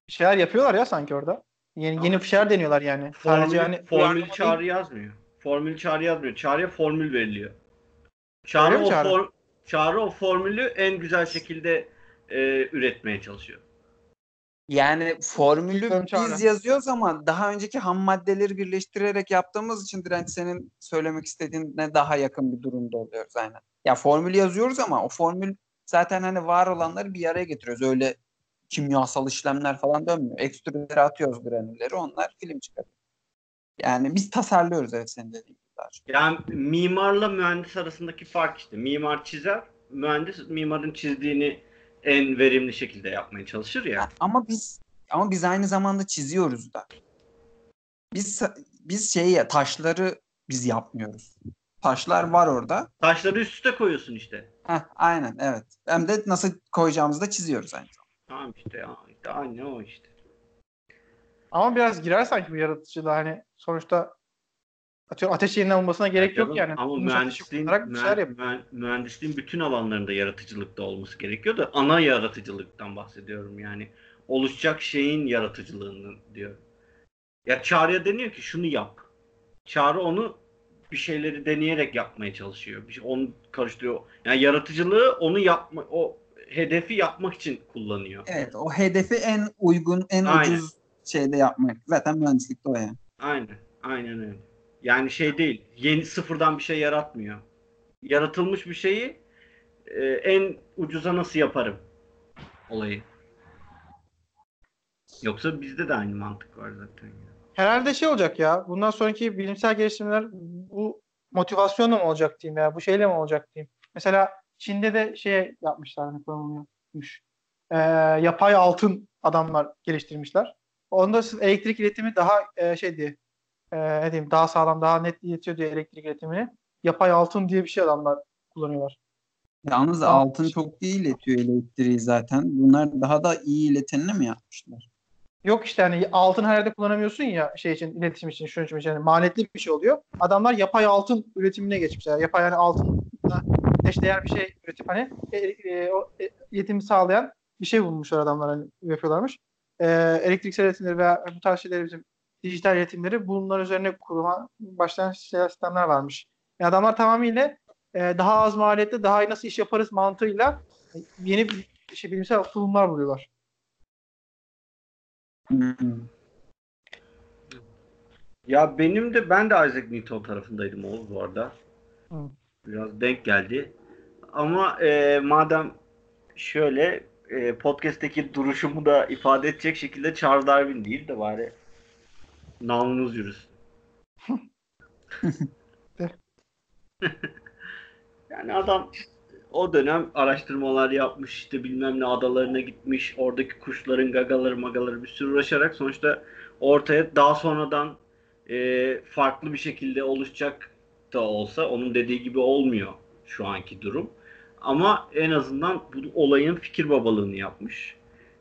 Bir şeyler yapıyorlar ya sanki orada. Yeni, yeni bir şeyler deniyorlar yani. Formül, Sadece hani formül çağrı değil. yazmıyor. Formül çağrı yazmıyor. Çağrıya formül veriliyor. Çağrı o, çağrı? for- çağrı o formülü en güzel şekilde e, üretmeye çalışıyor. yani formülü biz yazıyoruz ama daha önceki ham maddeleri birleştirerek yaptığımız için direnç senin söylemek istediğine daha yakın bir durumda oluyoruz aynen. Ya formülü yazıyoruz ama o formül zaten hani var olanları bir araya getiriyoruz. Öyle kimyasal işlemler falan dönmüyor. Ekstrüdere atıyoruz granülleri onlar film çıkarıyor. Yani biz tasarlıyoruz evet senin dediğin gibi. Yani mimarla mühendis arasındaki fark işte. Mimar çizer, mühendis mimarın çizdiğini en verimli şekilde yapmaya çalışır ya. Ama biz ama biz aynı zamanda çiziyoruz da. Biz biz şey ya taşları biz yapmıyoruz. Taşlar var orada. Taşları üst üste koyuyorsun işte. Heh, aynen evet. Hem de nasıl koyacağımızı da çiziyoruz aynı zamanda. Tamam işte ya. İşte aynı o işte. Ama biraz girer sanki bu yaratıcılığa hani sonuçta atıyorum ateş yerine alınmasına gerek yok Canım, yani. Ama mühendisliğin, şeyler mühen- mühendisliğin bütün alanlarında yaratıcılıkta olması gerekiyor da ana yaratıcılıktan bahsediyorum yani. Oluşacak şeyin yaratıcılığını diyor. Ya Çağrı'ya deniyor ki şunu yap. Çağrı onu bir şeyleri deneyerek yapmaya çalışıyor. Bir şey, onu karıştırıyor. Yani yaratıcılığı onu yapma, o hedefi yapmak için kullanıyor. Evet o hedefi en uygun, en Aynen. ucuz şeyde yapmak. Zaten mühendislikte o yani. Aynen. Aynen öyle. Yani şey değil. Yeni sıfırdan bir şey yaratmıyor. Yaratılmış bir şeyi e, en ucuza nasıl yaparım olayı. Yoksa bizde de aynı mantık var zaten. Herhalde şey olacak ya. Bundan sonraki bilimsel geliştirmeler bu motivasyonla mı olacak diyeyim ya. Bu şeyle mi olacak diyeyim. Mesela Çin'de de şey yapmışlar hani kullanılıyormuş. Ee, yapay altın adamlar geliştirmişler. Onda elektrik iletimi daha e, şey diye e, ne diyeyim daha sağlam daha net iletiyor diye elektrik iletimini. Yapay altın diye bir şey adamlar kullanıyorlar. Yalnız Tamam. altın çok iyi iletiyor elektriği zaten. Bunlar daha da iyi iletenini mi yapmışlar? Yok işte hani altın her yerde kullanamıyorsun ya şey için iletişim için şunun için yani maliyetli bir şey oluyor. Adamlar yapay altın üretimine geçmişler. Yapay yani altınla eşdeğer bir şey üretip hani e, e, o e, iletimi sağlayan bir şey bulmuşlar adamlar hani yapıyorlarmış. E, elektriksel iletimleri veya bu tarz şeyleri bizim dijital iletimleri bunlar üzerine kurulan başlayan sistemler varmış. Yani adamlar tamamıyla e, daha az maliyette daha iyi nasıl iş yaparız mantığıyla yeni bir şey, bilimsel sunumlar buluyorlar. Hmm. Ya benim de ben de Isaac Newton tarafındaydım Oğuz bu arada. Hı. Biraz denk geldi. Ama e, madem şöyle e, podcast'teki duruşumu da ifade edecek şekilde Charles Darwin değil de bari namımız yürüsün. yani adam o dönem araştırmalar yapmış işte bilmem ne adalarına gitmiş oradaki kuşların gagaları magaları bir sürü uğraşarak sonuçta ortaya daha sonradan e, farklı bir şekilde oluşacak da olsa onun dediği gibi olmuyor şu anki durum. Ama en azından bu olayın fikir babalığını yapmış.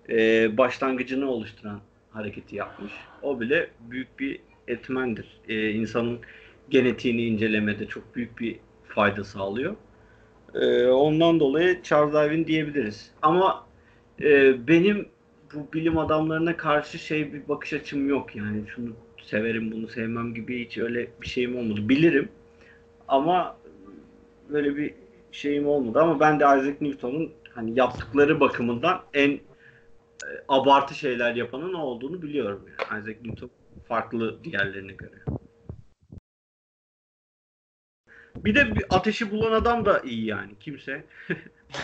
E, başlangıcını oluşturan hareketi yapmış. O bile büyük bir etmendir. E, insanın genetiğini incelemede çok büyük bir fayda sağlıyor. E, ondan dolayı Charles Darwin diyebiliriz. Ama e, benim bu bilim adamlarına karşı şey bir bakış açım yok yani şunu severim bunu sevmem gibi hiç öyle bir şeyim olmadı. Bilirim ama böyle bir şeyim olmadı ama ben de Isaac Newton'un hani yaptıkları bakımından en e, abartı şeyler yapanın o olduğunu biliyorum yani. Isaac Newton farklı diğerlerine göre. Bir de bir ateşi bulan adam da iyi yani kimse.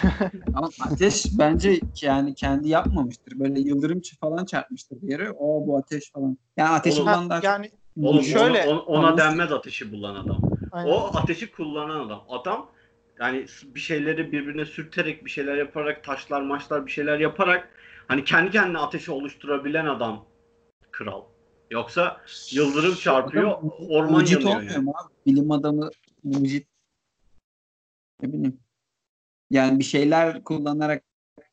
Ama ateş bence yani kendi yapmamıştır. Böyle yıldırım falan çarpmıştır bir yere. O bu ateş falan. Yani ateş bulan daha yani Oğlum Şöyle- ona, ona, denmez ateşi bulan adam. Aynen. O ateşi kullanan adam. Adam yani bir şeyleri birbirine sürterek bir şeyler yaparak taşlar maçlar bir şeyler yaparak hani kendi kendine ateşi oluşturabilen adam kral. Yoksa yıldırım çarpıyor Adam orman mucit yanıyor olmuyor yani. abi? Bilim adamı mucit. Ne bileyim. Yani bir şeyler kullanarak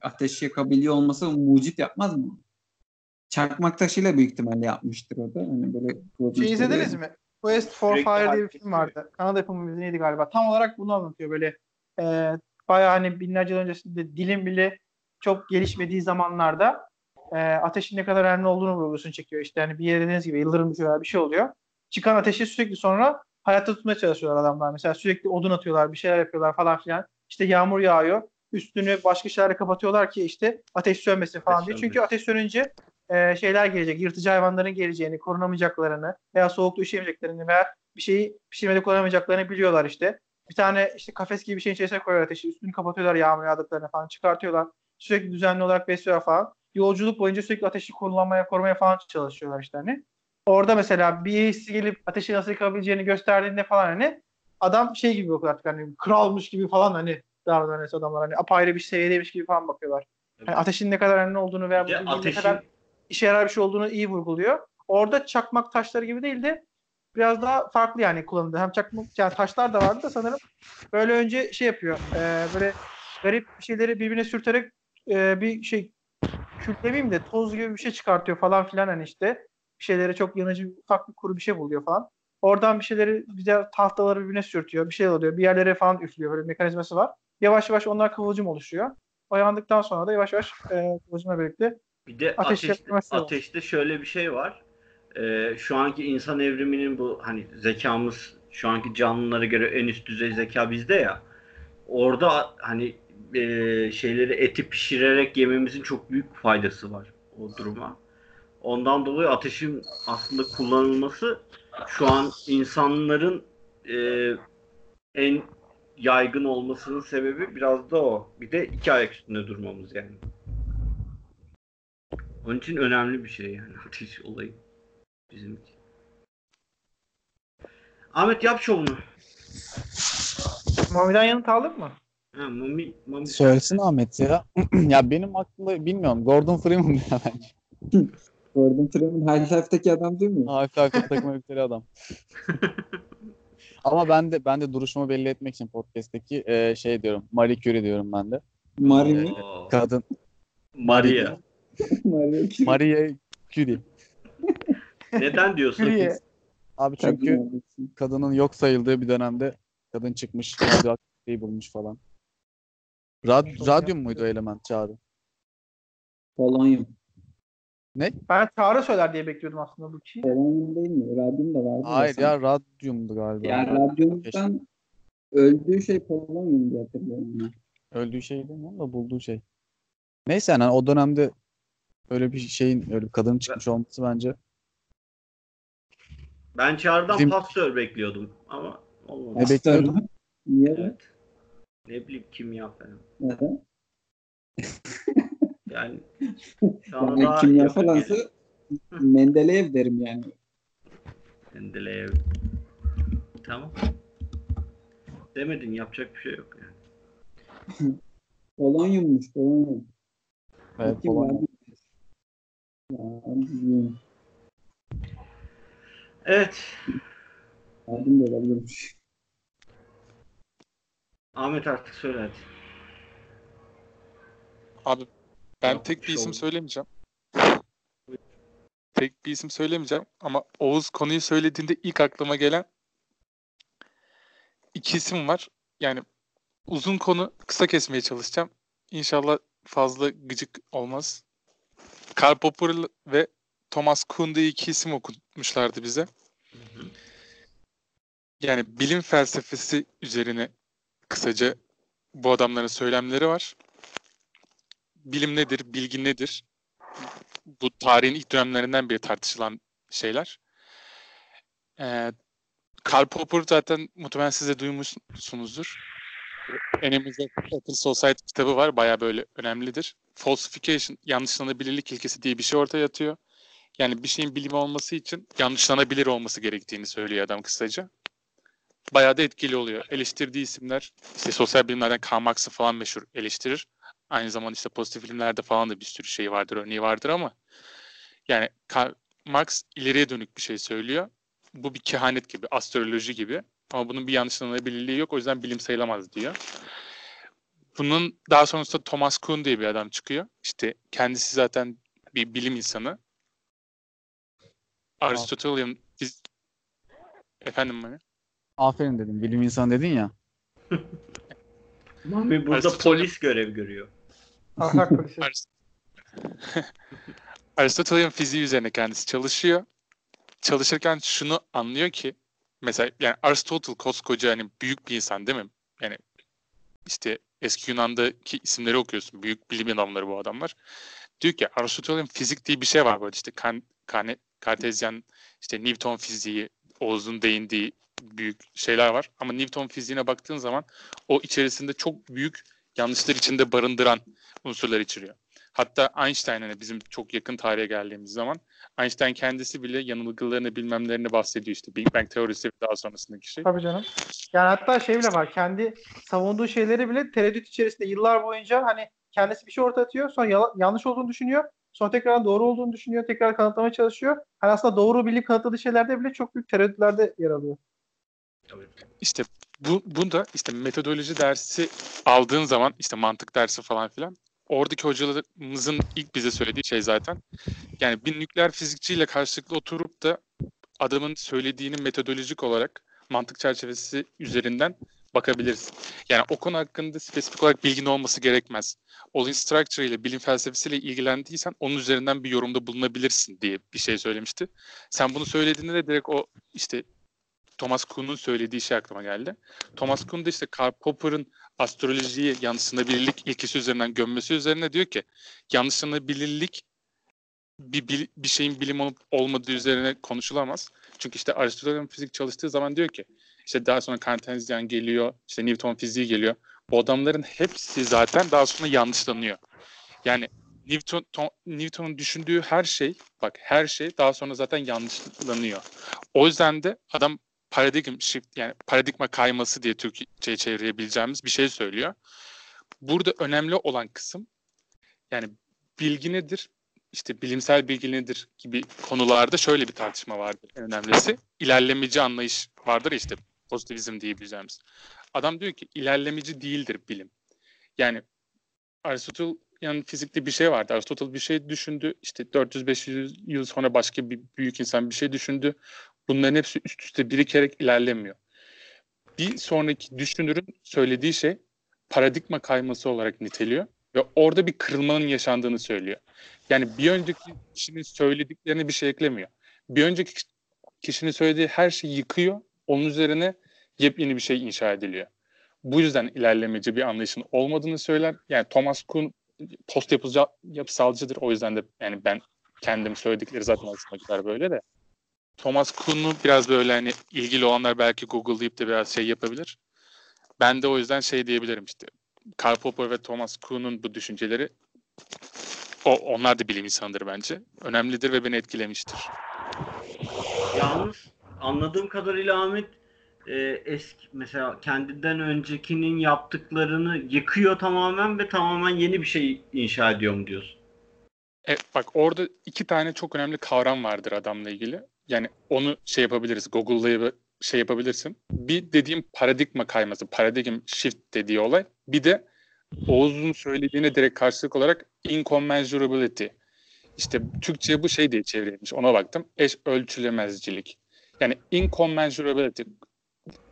ateş yakabiliyor olması mucit yapmaz mı? Çakmak taşıyla büyük ihtimalle yapmıştır o da. Hani böyle Şey izlediniz mi? Quest for Sürekli Fire diye bir film vardı. Kanada yapımı bir neydi galiba. Tam olarak bunu anlatıyor böyle. E, bayağı hani binlerce yıl öncesinde dilim bile çok gelişmediği zamanlarda e, ateşin ne kadar önemli olduğunu vurgusunu çekiyor. İşte hani bir yere dediğiniz gibi yıldırım düşüyor bir şey oluyor. Çıkan ateşi sürekli sonra hayatta tutmaya çalışıyorlar adamlar. Mesela sürekli odun atıyorlar, bir şeyler yapıyorlar falan filan. İşte yağmur yağıyor. Üstünü başka şeylerle kapatıyorlar ki işte ateş sönmesin falan Ateş diye. Çünkü ateş sönünce e, şeyler gelecek. Yırtıcı hayvanların geleceğini, korunamayacaklarını veya soğukta üşüyemeyeceklerini veya bir şeyi pişirmede kullanamayacaklarını biliyorlar işte. Bir tane işte kafes gibi bir şeyin içerisine koyuyorlar ateşi. Üstünü kapatıyorlar yağmur yağdıklarını falan çıkartıyorlar. Sürekli düzenli olarak besliyorlar falan. Yolculuk boyunca sürekli ateşi kullanmaya, korumaya falan çalışıyorlar işte hani. Orada mesela birisi gelip ateşi nasıl yakabileceğini gösterdiğinde falan hani adam şey gibi bakıyor artık hani kralmış gibi falan hani davranıyor adamlar hani apayrı bir seviyedeymiş gibi falan bakıyorlar. Hani ateşin ne kadar önemli olduğunu veya Bir bu bilginin ne ateşin kadar işe yarar bir şey olduğunu iyi vurguluyor. Orada çakmak taşları gibi değil de biraz daha farklı yani kullanıldı. Hem çakmak yani taşlar da vardı da sanırım böyle önce şey yapıyor. e, böyle garip şeyleri birbirine sürterek e, bir şey kül demeyeyim de toz gibi bir şey çıkartıyor falan filan hani işte. Bir şeylere çok yanıcı ufak bir kuru bir şey buluyor falan. Oradan bir şeyleri bize tahtaları birbirine sürtüyor. Bir şey oluyor. Bir yerlere falan üflüyor. Böyle bir mekanizması var. Yavaş yavaş onlar kıvılcım oluşuyor. O yandıktan sonra da yavaş yavaş e, kıvılcımla birlikte Bir de Ateş ateş, yakması var. ateşte şöyle bir şey var. Ee, şu anki insan evriminin bu hani zekamız şu anki canlılara göre en üst düzey zeka bizde ya. Orada hani e, şeyleri eti pişirerek yememizin çok büyük faydası var o duruma. Ondan dolayı ateşin aslında kullanılması şu an insanların e, en yaygın olmasının sebebi biraz da o. Bir de iki ayak üstünde durmamız yani. Onun için önemli bir şey yani ateş olayı bizim için. Ahmet yap şovunu. Mami'den yanıt aldık mı? Ha, mami, mami. Söylesin Ahmet ya. ya benim aklımda bilmiyorum. Gordon Freeman ya bence. Gordon Freeman Half-Life'daki adam değil mi? Half-Life'de takım elbiseli adam. Ama ben de ben de duruşumu belli etmek için podcast'teki e, şey diyorum. Marie Curie diyorum ben de. Marie mi? Kadın. Maria. Marie Curie. Marie Curie. Neden diyorsun? Curie. Abi çünkü kadının yok sayıldığı bir dönemde kadın çıkmış radyoaktifliği bulmuş falan. Rad, radyum muydu element çağrı? Polonyum. Ben Çağrı söyler diye bekliyordum aslında bu kişiyi. Polonyum değil mi? Radyum da vardı. Hayır sen- ya radyumdu galiba. Ya radyumdan öldüğü şey polonyum diye hatırlıyorum. ben. Öldüğü şey değil mi? Da bulduğu şey. Neyse yani o dönemde öyle bir şeyin öyle bir kadının çıkmış olması bence Ben Çağrı'dan Bizim- pastör bekliyordum ama olmadı. Ne bekliyordun? Niye? Evet. Ne bileyim kimya falan. Neden? Yani Yani daha kimya falansa. Mendeleev derim yani. Mendeleev. Tamam. Demedin yapacak bir şey yok yani. Polonyummuş, polonyum. Evet, Kim Polonya. vardı? Ya, radyum. Evet. Radyum da olabilirmiş. Ahmet artık söyle hadi. Abi ben Yok, tek bir şey isim oldu. söylemeyeceğim. Tek bir isim söylemeyeceğim ama Oğuz konuyu söylediğinde ilk aklıma gelen iki isim var. Yani uzun konu kısa kesmeye çalışacağım. İnşallah fazla gıcık olmaz. Karl Popper ve Thomas Kuhn diye iki isim okutmuşlardı bize. Yani bilim felsefesi üzerine kısaca bu adamların söylemleri var. Bilim nedir, bilgi nedir? Bu tarihin ilk dönemlerinden beri tartışılan şeyler. Ee, Karl Popper zaten muhtemelen siz de duymuşsunuzdur. Enemizde Open Society kitabı var. Baya böyle önemlidir. Falsification, yanlışlanabilirlik ilkesi diye bir şey ortaya atıyor. Yani bir şeyin bilim olması için yanlışlanabilir olması gerektiğini söylüyor adam kısaca. Bayağı da etkili oluyor. Eleştirdiği isimler işte sosyal bilimlerden Karl Marx'ı falan meşhur eleştirir. Aynı zamanda işte pozitif bilimlerde falan da bir sürü şey vardır, örneği vardır ama yani Karl Marx ileriye dönük bir şey söylüyor. Bu bir kehanet gibi, astroloji gibi. Ama bunun bir yanlışlanabilirliği yok. O yüzden bilim sayılamaz diyor. Bunun daha sonrasında Thomas Kuhn diye bir adam çıkıyor. İşte kendisi zaten bir bilim insanı. Aristotelian fiz- Efendim mi? Aferin dedim. Bilim insanı dedin ya. Mami burada polis görev görüyor. Arist- Aristotelian fiziği üzerine kendisi çalışıyor. Çalışırken şunu anlıyor ki mesela yani Aristotle koskoca hani büyük bir insan değil mi? Yani işte eski Yunan'daki isimleri okuyorsun. Büyük bilim adamları bu adamlar. Diyor ki Aristotelian fizik diye bir şey var böyle işte kan, kane, kartezyen işte Newton fiziği, Oğuz'un değindiği büyük şeyler var. Ama Newton fiziğine baktığın zaman o içerisinde çok büyük yanlışlar içinde barındıran unsurlar içeriyor. Hatta Einstein hani bizim çok yakın tarihe geldiğimiz zaman Einstein kendisi bile yanılgılarını bilmemlerini bahsediyor işte Big Bang teorisi ve daha sonrasındaki şey. Tabii canım. Yani hatta şey bile var. Kendi savunduğu şeyleri bile tereddüt içerisinde yıllar boyunca hani kendisi bir şey ortaya atıyor. Sonra yala- yanlış olduğunu düşünüyor. Sonra tekrar doğru olduğunu düşünüyor. Tekrar kanıtlamaya çalışıyor. Hani aslında doğru bilip kanıtladığı şeylerde bile çok büyük tereddütlerde yer alıyor. İşte bu, bu da işte metodoloji dersi aldığın zaman işte mantık dersi falan filan oradaki hocalarımızın ilk bize söylediği şey zaten yani bir nükleer fizikçiyle karşılıklı oturup da adamın söylediğini metodolojik olarak mantık çerçevesi üzerinden bakabilirsin. Yani o konu hakkında spesifik olarak bilgin olması gerekmez. Olin Structure ile bilim felsefesiyle ilgilendiysen onun üzerinden bir yorumda bulunabilirsin diye bir şey söylemişti. Sen bunu söylediğinde de direkt o işte Thomas Kuhn'un söylediği şey aklıma geldi. Thomas Kuhn da işte Karl Popper'ın astrolojiyi yanlışlanabilirlik ilkesi üzerinden gömmesi üzerine diyor ki yanlışlanabilirlik bir, bir, şeyin bilim olup olmadığı üzerine konuşulamaz. Çünkü işte Aristoteles'in fizik çalıştığı zaman diyor ki işte daha sonra Cartesian geliyor, işte Newton fiziği geliyor. Bu adamların hepsi zaten daha sonra yanlışlanıyor. Yani Newton to- Newton'un düşündüğü her şey, bak her şey daha sonra zaten yanlışlanıyor. O yüzden de adam paradigm shift yani paradigma kayması diye Türkçe'ye çevirebileceğimiz bir şey söylüyor. Burada önemli olan kısım yani bilgi nedir? İşte bilimsel bilgi nedir gibi konularda şöyle bir tartışma vardır en önemlisi. İlerlemeci anlayış vardır işte pozitivizm diyebileceğimiz. Adam diyor ki ilerlemeci değildir bilim. Yani Aristotle yani fizikte bir şey vardı. Aristotle bir şey düşündü. İşte 400-500 yıl sonra başka bir büyük insan bir şey düşündü. Bunların hepsi üst üste birikerek ilerlemiyor. Bir sonraki düşünürün söylediği şey paradigma kayması olarak niteliyor. Ve orada bir kırılmanın yaşandığını söylüyor. Yani bir önceki kişinin söylediklerine bir şey eklemiyor. Bir önceki kişinin söylediği her şeyi yıkıyor. Onun üzerine yepyeni bir şey inşa ediliyor. Bu yüzden ilerlemeci bir anlayışın olmadığını söyler. Yani Thomas Kuhn post yapısalcıdır. O yüzden de yani ben kendim söyledikleri zaten aslında böyle de. Thomas Kuhn'u biraz böyle hani ilgili olanlar belki Google'layıp da biraz şey yapabilir. Ben de o yüzden şey diyebilirim işte. Karl Popper ve Thomas Kuhn'un bu düşünceleri o, onlar da bilim insanıdır bence. Önemlidir ve beni etkilemiştir. Yalnız anladığım kadarıyla Ahmet e, eski mesela kendinden öncekinin yaptıklarını yıkıyor tamamen ve tamamen yeni bir şey inşa ediyor mu diyorsun? E, bak orada iki tane çok önemli kavram vardır adamla ilgili. Yani onu şey yapabiliriz. Google'layıp şey yapabilirsin. Bir dediğim paradigma kayması, paradigm shift dediği olay. Bir de Oğuz'un söylediğine direkt karşılık olarak incommensurability. İşte Türkçe'ye bu şey diye çevrilmiş. Ona baktım. Eş ölçülemezcilik. Yani incommensurability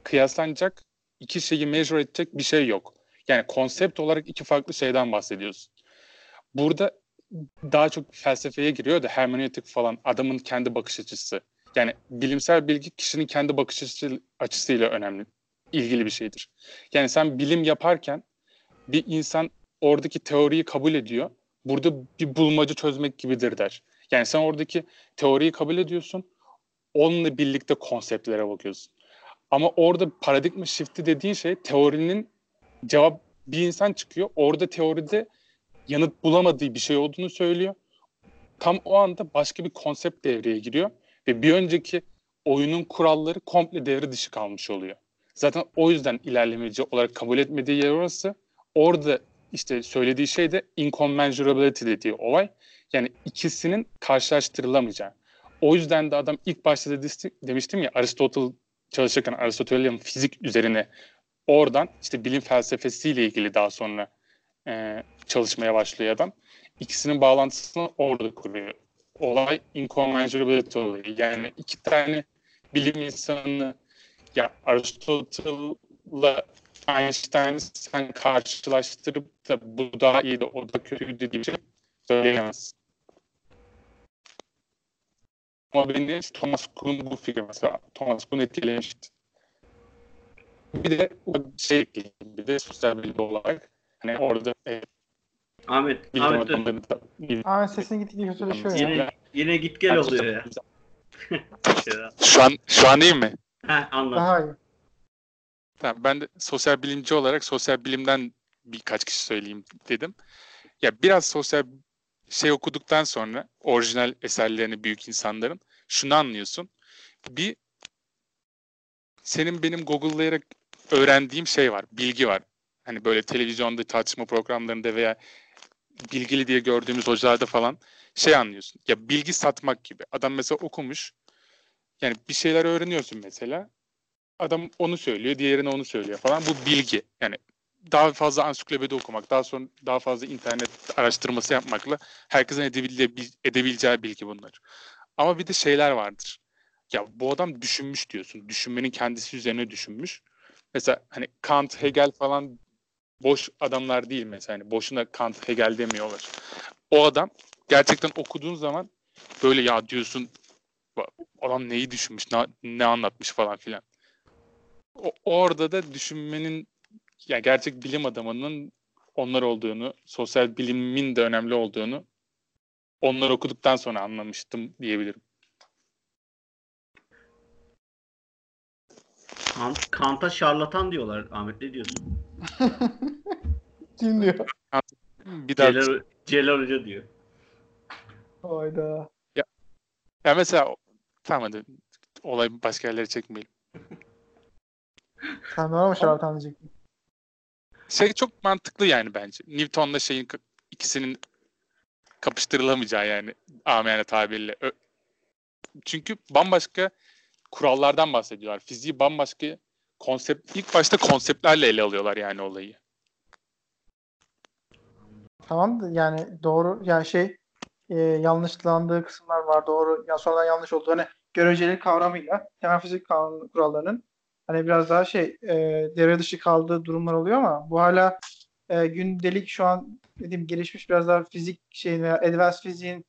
kıyaslanacak iki şeyi measure edecek bir şey yok. Yani konsept olarak iki farklı şeyden bahsediyoruz. Burada daha çok felsefeye giriyor da hermeneutik falan adamın kendi bakış açısı. Yani bilimsel bilgi kişinin kendi bakış açısı, açısıyla önemli, ilgili bir şeydir. Yani sen bilim yaparken bir insan oradaki teoriyi kabul ediyor. Burada bir bulmaca çözmek gibidir der. Yani sen oradaki teoriyi kabul ediyorsun. Onunla birlikte konseptlere bakıyorsun. Ama orada paradigma shift'i dediğin şey teorinin cevap bir insan çıkıyor. Orada teoride yanıt bulamadığı bir şey olduğunu söylüyor. Tam o anda başka bir konsept devreye giriyor ve bir önceki oyunun kuralları komple devre dışı kalmış oluyor. Zaten o yüzden ilerlemeci olarak kabul etmediği yer orası. Orada işte söylediği şey de incommensurability dediği olay. Yani ikisinin karşılaştırılamayacağı. O yüzden de adam ilk başta dedi, demiştim ya Aristotle çalışırken Aristotelian fizik üzerine oradan işte bilim felsefesiyle ilgili daha sonra e, çalışmaya başlıyor adam. İkisinin bağlantısını orada kuruyor. Olay incommensurability olayı. Yani iki tane bilim insanını ya Aristotle'la Einstein'ı sen karşılaştırıp da bu daha iyiydi, o da kötüydü diye söyleyemezsin. Ama beni Thomas Kuhn bu fikir mesela Thomas Kuhn etkilemişti. Bir de şey bir de sosyal bilgi olarak hani orada e, Ahmet, bilim Ahmet dur. da Ahmet sesin gittikçe kötüleşiyor ya. Yine, yine git gel oluyor ya. Şu an şu an iyi mi? Heh, anladım. Daha iyi. Tamam, ben de sosyal bilimci olarak sosyal bilimden birkaç kişi söyleyeyim dedim. Ya biraz sosyal şey okuduktan sonra orijinal eserlerini büyük insanların şunu anlıyorsun. Bir senin benim Google'layarak öğrendiğim şey var, bilgi var. Hani böyle televizyonda tartışma programlarında veya bilgili diye gördüğümüz hocalarda falan şey anlıyorsun. Ya bilgi satmak gibi. Adam mesela okumuş. Yani bir şeyler öğreniyorsun mesela. Adam onu söylüyor, diğerine onu söylüyor falan. Bu bilgi. Yani daha fazla ansiklopedi okumak, daha sonra daha fazla internet araştırması yapmakla herkesin edebileceği, edebileceği bilgi bunlar. Ama bir de şeyler vardır. Ya bu adam düşünmüş diyorsun. Düşünmenin kendisi üzerine düşünmüş. Mesela hani Kant, Hegel falan boş adamlar değil mesela. Hani boşuna Kant, Hegel demiyorlar. O adam gerçekten okuduğun zaman böyle ya diyorsun adam neyi düşünmüş, ne, ne anlatmış falan filan. O, orada da düşünmenin yani gerçek bilim adamının onlar olduğunu, sosyal bilimin de önemli olduğunu onları okuduktan sonra anlamıştım diyebilirim. Kant, Kant'a şarlatan diyorlar Ahmet ne diyorsun? Kim diyor? Bir daha Celal, Celal Hoca diyor. Hayda. ya mesela tamam hadi olay başka yerlere çekmeyelim. Sen bana mı şarlatan diyecektin? Şey çok mantıklı yani bence. Newton'la şeyin ikisinin kapıştırılamayacağı yani amiyane tabirle. Ö- Çünkü bambaşka kurallardan bahsediyorlar. Fiziği bambaşka konsept ilk başta konseptlerle ele alıyorlar yani olayı. Tamam yani doğru yani şey e, yanlışlandığı kısımlar var doğru ya sonradan yanlış oldu hani görecelik kavramıyla temel fizik kanun kurallarının hani biraz daha şey e, devre dışı kaldığı durumlar oluyor ama bu hala e, gündelik şu an dediğim gelişmiş biraz daha fizik şeyin veya advanced fiziğin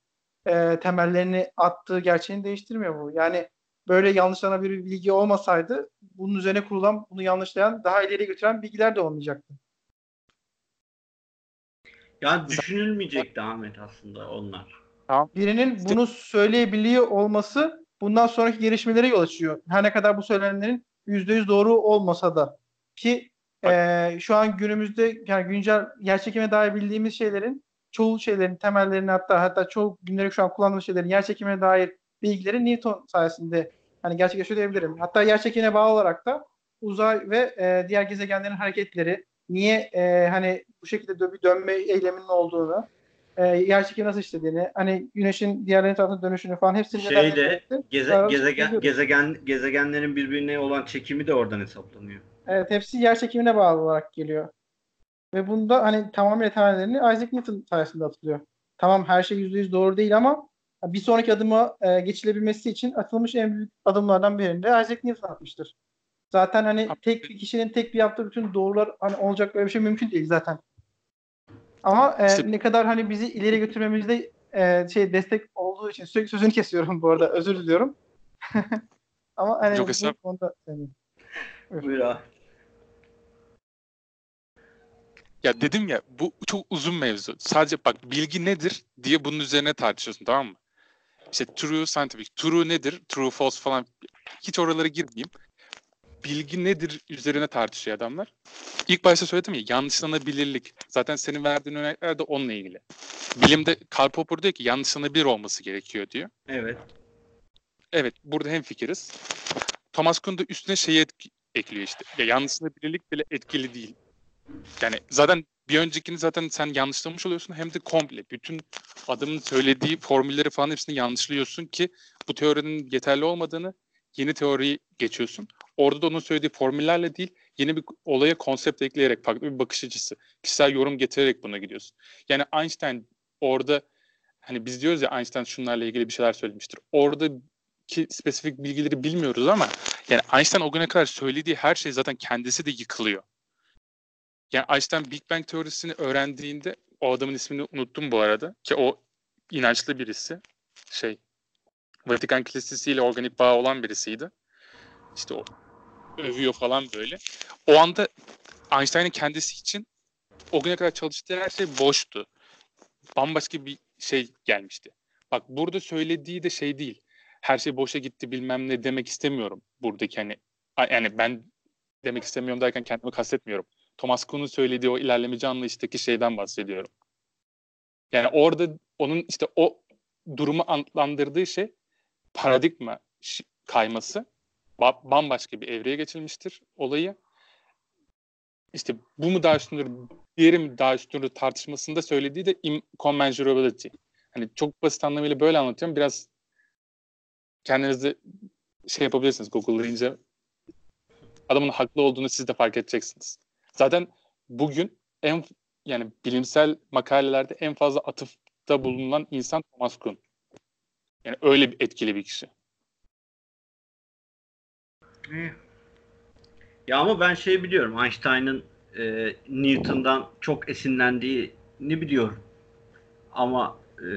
e, temellerini attığı gerçeğini değiştirmiyor bu. Yani böyle yanlışlanan bir bilgi olmasaydı bunun üzerine kurulan, bunu yanlışlayan, daha ileri götüren bilgiler de olmayacaktı. Yani düşünülmeyecekti Ahmet aslında onlar. Birinin bunu söyleyebiliyor olması bundan sonraki gelişmelere yol açıyor. Her ne kadar bu söylenenlerin %100 doğru olmasa da ki e, şu an günümüzde yani güncel yerçekime dair bildiğimiz şeylerin çoğu şeylerin temellerini hatta hatta çoğu günlük şu an kullandığımız şeylerin yerçekime dair bilgileri Newton sayesinde hani gerçekleşiyor diyebilirim. Hatta yerçekimine bağlı olarak da uzay ve e, diğer gezegenlerin hareketleri niye e, hani bu şekilde dö- bir dönme eyleminin olduğunu e, yerçekimi nasıl işlediğini hani güneşin diğer etrafına dönüşünü falan hepsini Şeyde, Geze, Sonra gezegen, biliyoruz. gezegen gezegenlerin birbirine olan çekimi de oradan hesaplanıyor. Evet hepsi yer çekimine bağlı olarak geliyor. Ve bunda hani tamamen temellerini Isaac Newton sayesinde atılıyor. Tamam her şey %100 doğru değil ama bir sonraki adıma e, geçilebilmesi için atılmış en büyük adımlardan birini de Isaac Newton atmıştır. Zaten hani tek bir kişinin tek bir yaptığı bütün doğrular hani olacak böyle bir şey mümkün değil zaten. Ama e, İşte- ne kadar hani bizi ileri götürmemizde e, şey destek olduğu için sürekli sözünü kesiyorum bu arada özür diliyorum. Ama hani Yok, bu konuda yani, Buyur abi. Ya dedim ya bu çok uzun mevzu. Sadece bak bilgi nedir diye bunun üzerine tartışıyorsun tamam mı? İşte true scientific, true nedir, true false falan hiç oralara girmeyeyim. Bilgi nedir üzerine tartışıyor adamlar. İlk başta söyledim ya yanlışlanabilirlik. Zaten senin verdiğin örnekler de onunla ilgili. Bilimde Karl Popper diyor ki yanlışlanabilir olması gerekiyor diyor. Evet. Evet burada hem fikiriz. Thomas Kuhn da üstüne şeyi etki- ekliyor işte. Ya yanlışlanabilirlik bile etkili değil. Yani zaten bir öncekini zaten sen yanlışlamış oluyorsun hem de komple. Bütün adamın söylediği formülleri falan hepsini yanlışlıyorsun ki bu teorinin yeterli olmadığını yeni teoriyi geçiyorsun. Orada da onun söylediği formüllerle değil yeni bir olaya konsept ekleyerek farklı bir bakış açısı, kişisel yorum getirerek buna gidiyorsun. Yani Einstein orada hani biz diyoruz ya Einstein şunlarla ilgili bir şeyler söylemiştir. Oradaki spesifik bilgileri bilmiyoruz ama yani Einstein o güne kadar söylediği her şey zaten kendisi de yıkılıyor. Yani Einstein Big Bang teorisini öğrendiğinde o adamın ismini unuttum bu arada ki o inançlı birisi. Şey Vatikan Kilisesi ile organik bağ olan birisiydi. İşte o övüyor falan böyle. O anda Einstein'ın kendisi için o güne kadar çalıştığı her şey boştu. Bambaşka bir şey gelmişti. Bak burada söylediği de şey değil. Her şey boşa gitti bilmem ne demek istemiyorum buradaki hani yani ben demek istemiyorum derken kendimi kastetmiyorum. Thomas Kuhn'un söylediği o ilerlemeci anlayıştaki şeyden bahsediyorum. Yani orada onun işte o durumu adlandırdığı şey paradigma kayması. Ba- bambaşka bir evreye geçilmiştir olayı. İşte bu mu daha üstündür, diğeri mi daha üstündür tartışmasında söylediği de incommensurability. Hani çok basit anlamıyla böyle anlatıyorum. Biraz kendinizi şey yapabilirsiniz Google'layınca adamın haklı olduğunu siz de fark edeceksiniz. Zaten bugün en yani bilimsel makalelerde en fazla atıfta bulunan insan Thomas Kuhn. Yani öyle bir etkili bir kişi. Ya ama ben şey biliyorum. Einstein'ın e, Newton'dan çok esinlendiğini biliyorum. Ama e,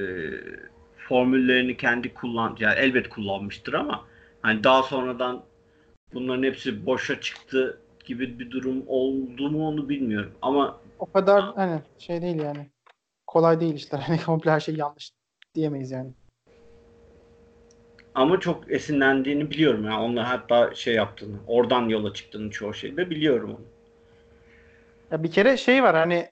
formüllerini kendi kullan yani elbet kullanmıştır ama hani daha sonradan bunların hepsi boşa çıktı gibi bir durum oldu mu onu bilmiyorum. Ama O kadar hani şey değil yani. Kolay değil işte. Hani komple her şey yanlış diyemeyiz yani. ama çok esinlendiğini biliyorum ya. Onlar hatta şey yaptığını, oradan yola çıktığını çoğu şeyde biliyorum onu. Ya bir kere şey var hani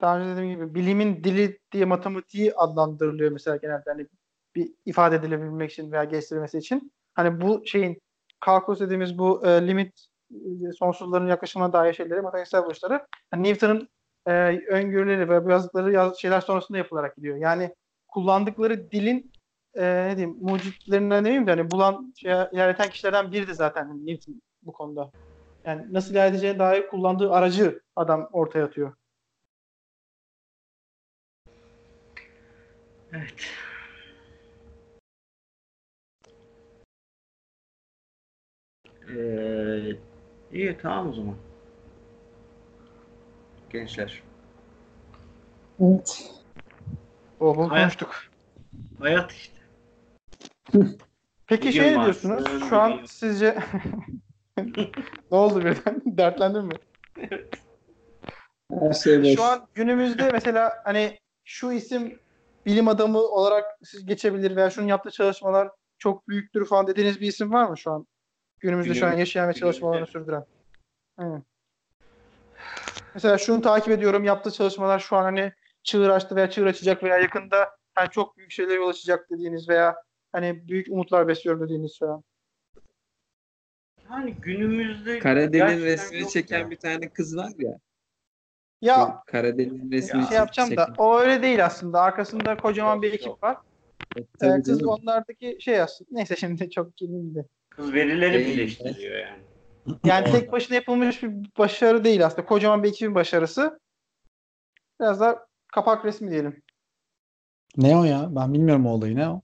daha önce dediğim gibi bilimin dili diye matematiği adlandırılıyor mesela genelde hani bir ifade edilebilmek için veya geliştirilmesi için. Hani bu şeyin kalkulus dediğimiz bu e, limit sonsuzların yaklaşımına dair şeyleri matematiksel buluşları hani Newton'un e, öngörüleri ve yazdıkları yaz, şeyler sonrasında yapılarak gidiyor. Yani kullandıkları dilin e, ne diyeyim mucitlerinden demeyeyim de hani bulan şey, yaratan kişilerden biri de zaten Newton bu konuda. Yani nasıl ilerleyeceğine dair kullandığı aracı adam ortaya atıyor. Evet. Ee, iyi tamam o zaman. Gençler. Evet. Bol Hayat- konuştuk. Hayat işte. Peki şey ne diyorsunuz? bir Şu an gün. sizce ne oldu birden? Dertlendin mi? Her şey boş. Şu an günümüzde mesela hani şu isim bilim adamı olarak siz geçebilir veya şunun yaptığı çalışmalar çok büyüktür falan dediğiniz bir isim var mı şu an? Günümüzde şu an Günümüz- yaşayan ve çalışmalarını sürdüren. Aynen. Mesela şunu takip ediyorum. Yaptığı çalışmalar şu an hani çığır açtı veya çığır açacak veya yakında hani çok büyük şeylere yol açacak dediğiniz veya hani büyük umutlar besliyorum dediğiniz falan. Hani günümüzde Karadeniz'in resmini çeken ya. bir tane kız var ya. Ya Karadeniz'in resmini şey yapacağım da çeken. o öyle değil aslında. Arkasında kocaman bir ekip var. Evet, Ee, kız onlardaki şey aslında. Neyse şimdi çok girmeyeyim kız verileri Değil. birleştiriyor yani. Yani tek başına yapılmış bir başarı değil aslında. Kocaman bir ekibin başarısı. Biraz da kapak resmi diyelim. Ne o ya? Ben bilmiyorum o olayı. Ne o?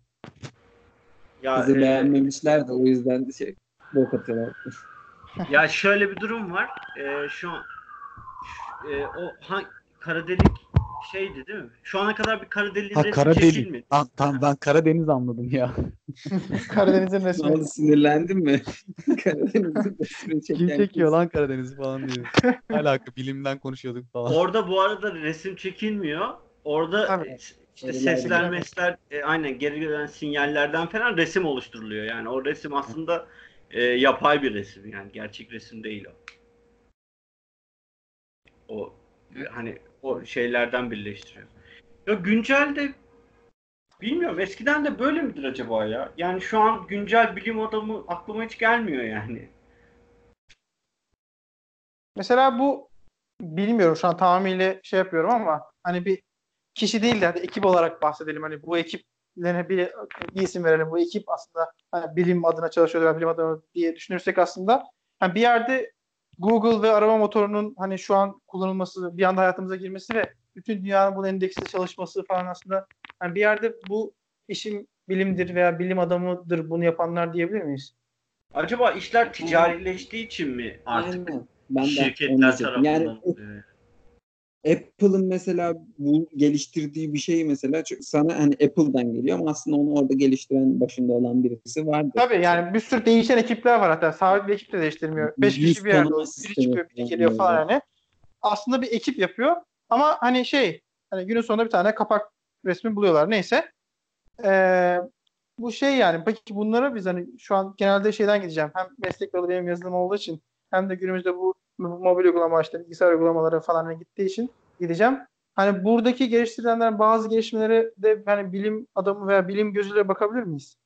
Ya, Kızı e, beğenmemişler de o yüzden de şey bok atıyorlar. ya şöyle bir durum var. E, şu an e, o ha, kara delik şeydi değil mi? Şu ana kadar bir kara deliğin Ha resmi Karadeniz. çekilmedi. Tamam, tamam ben Karadeniz anladım ya. Karadeniz'in Ne resmi. oldu sinirlendin mi? Karadeniz'in resmini çeken Kim çekiyor lan Karadeniz falan diyor. Alaka bilimden konuşuyorduk falan. Orada bu arada resim çekilmiyor. Orada Tabii. işte sesler, mesler, e, aynen geri gelen sinyallerden falan resim oluşturuluyor. Yani o resim aslında e, yapay bir resim yani gerçek resim değil o. O hani o şeylerden birleştiriyor. Ya güncelde bilmiyorum eskiden de böyle midir acaba ya? Yani şu an güncel bilim adamı aklıma hiç gelmiyor yani. Mesela bu bilmiyorum şu an tamamıyla şey yapıyorum ama hani bir kişi değil de hadi ekip olarak bahsedelim. Hani bu ekiplerine bir, bir isim verelim. Bu ekip aslında hani bilim adına çalışıyorlar, bilim adamı diye düşünürsek aslında hani bir yerde Google ve arama motorunun hani şu an kullanılması, bir anda hayatımıza girmesi ve bütün dünyanın bunun endeksli çalışması falan aslında hani bir yerde bu işin bilimdir veya bilim adamıdır bunu yapanlar diyebilir miyiz? Acaba işler ticarileştiği için mi artık Aynen. Ben şirketler tarafından Yani? Apple'ın mesela bu geliştirdiği bir şey mesela sana hani Apple'dan geliyor ama aslında onu orada geliştiren başında olan birisi vardı. Tabii yani bir sürü değişen ekipler var hatta. Sabit bir ekip de değiştirmiyor. Beş kişi bir yerde. Biri çıkıyor, biri geliyor falan yani. Aslında bir ekip yapıyor. Ama hani şey hani günün sonunda bir tane kapak resmi buluyorlar. Neyse. Ee, bu şey yani peki bunlara biz hani şu an genelde şeyden gideceğim. Hem meslek dalı benim yazılım olduğu için hem de günümüzde bu bu mobil uygulama işte bilgisayar uygulamaları falan hani gittiği için gideceğim. Hani buradaki geliştirilenlerin bazı gelişmeleri de hani bilim adamı veya bilim gözüyle bakabilir miyiz?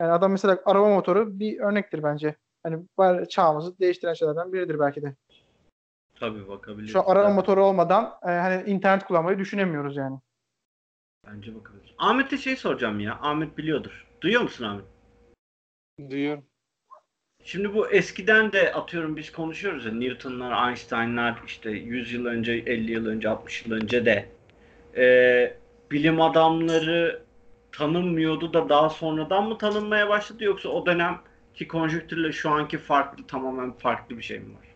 Yani adam mesela araba motoru bir örnektir bence. Hani çağımızı değiştiren şeylerden biridir belki de. Tabii bakabiliriz. Şu araba motoru olmadan e, hani internet kullanmayı düşünemiyoruz yani. Bence bakabiliriz. Ahmet'e şey soracağım ya. Ahmet biliyordur. Duyuyor musun Ahmet? Duyuyorum. Şimdi bu eskiden de atıyorum biz konuşuyoruz ya Newton'lar, Einstein'lar işte 100 yıl önce, 50 yıl önce, 60 yıl önce de e, bilim adamları tanınmıyordu da daha sonradan mı tanınmaya başladı yoksa o dönemki konjonktürle şu anki farklı tamamen farklı bir şey mi var?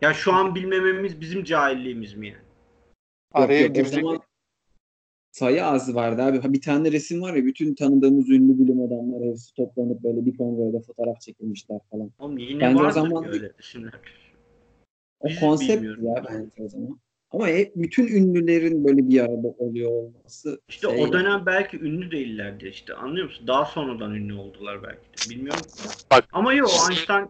Ya şu an bilmememiz bizim cahilliğimiz mi yani? Araya girecek. zaman sayı az vardı abi. Ha, Bir tane resim var ya bütün tanıdığımız ünlü bilim adamları hepsi toplanıp böyle bir konvoyda fotoğraf çekilmişler falan. Oğlum yine Bence o zaman- öyle resimler. O Biz konsept ya bence o zaman. Ama hep bütün ünlülerin böyle bir arada oluyor olması. İşte şey o dönem belki ünlü değillerdi işte anlıyor musun? Daha sonradan ünlü oldular belki de. Bilmiyorum. Bak. Ama yok Einstein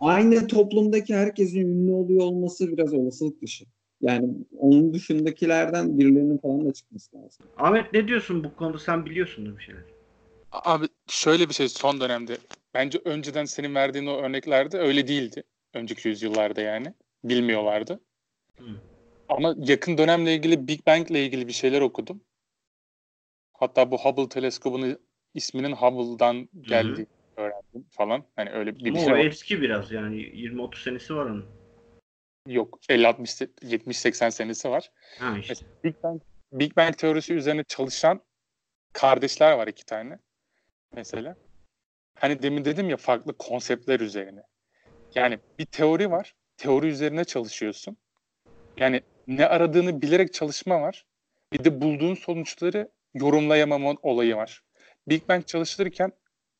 Aynı toplumdaki herkesin ünlü oluyor olması biraz olasılık dışı. Yani onun dışındakilerden birilerinin falan da çıkması lazım. Ahmet ne diyorsun bu konuda sen biliyorsundur bir şeyler. Abi şöyle bir şey son dönemde. Bence önceden senin verdiğin o örneklerde öyle değildi. Önceki yüzyıllarda yani. Bilmiyorlardı. Hı. Ama yakın dönemle ilgili Big Bang ile ilgili bir şeyler okudum. Hatta bu Hubble teleskobunun isminin Hubble'dan geldiği öğrendim falan. Hani öyle bir, bir şey o eski biraz yani 20-30 senesi var onun. Yok. 50 60 70 80 senesi var. Ha işte. Mesela Big Bang Big Bang teorisi üzerine çalışan kardeşler var iki tane. Mesela. Hani demin dedim ya farklı konseptler üzerine. Yani bir teori var. Teori üzerine çalışıyorsun. Yani ne aradığını bilerek çalışma var. Bir de bulduğun sonuçları yorumlayamama olayı var. Big Bang çalıştırırken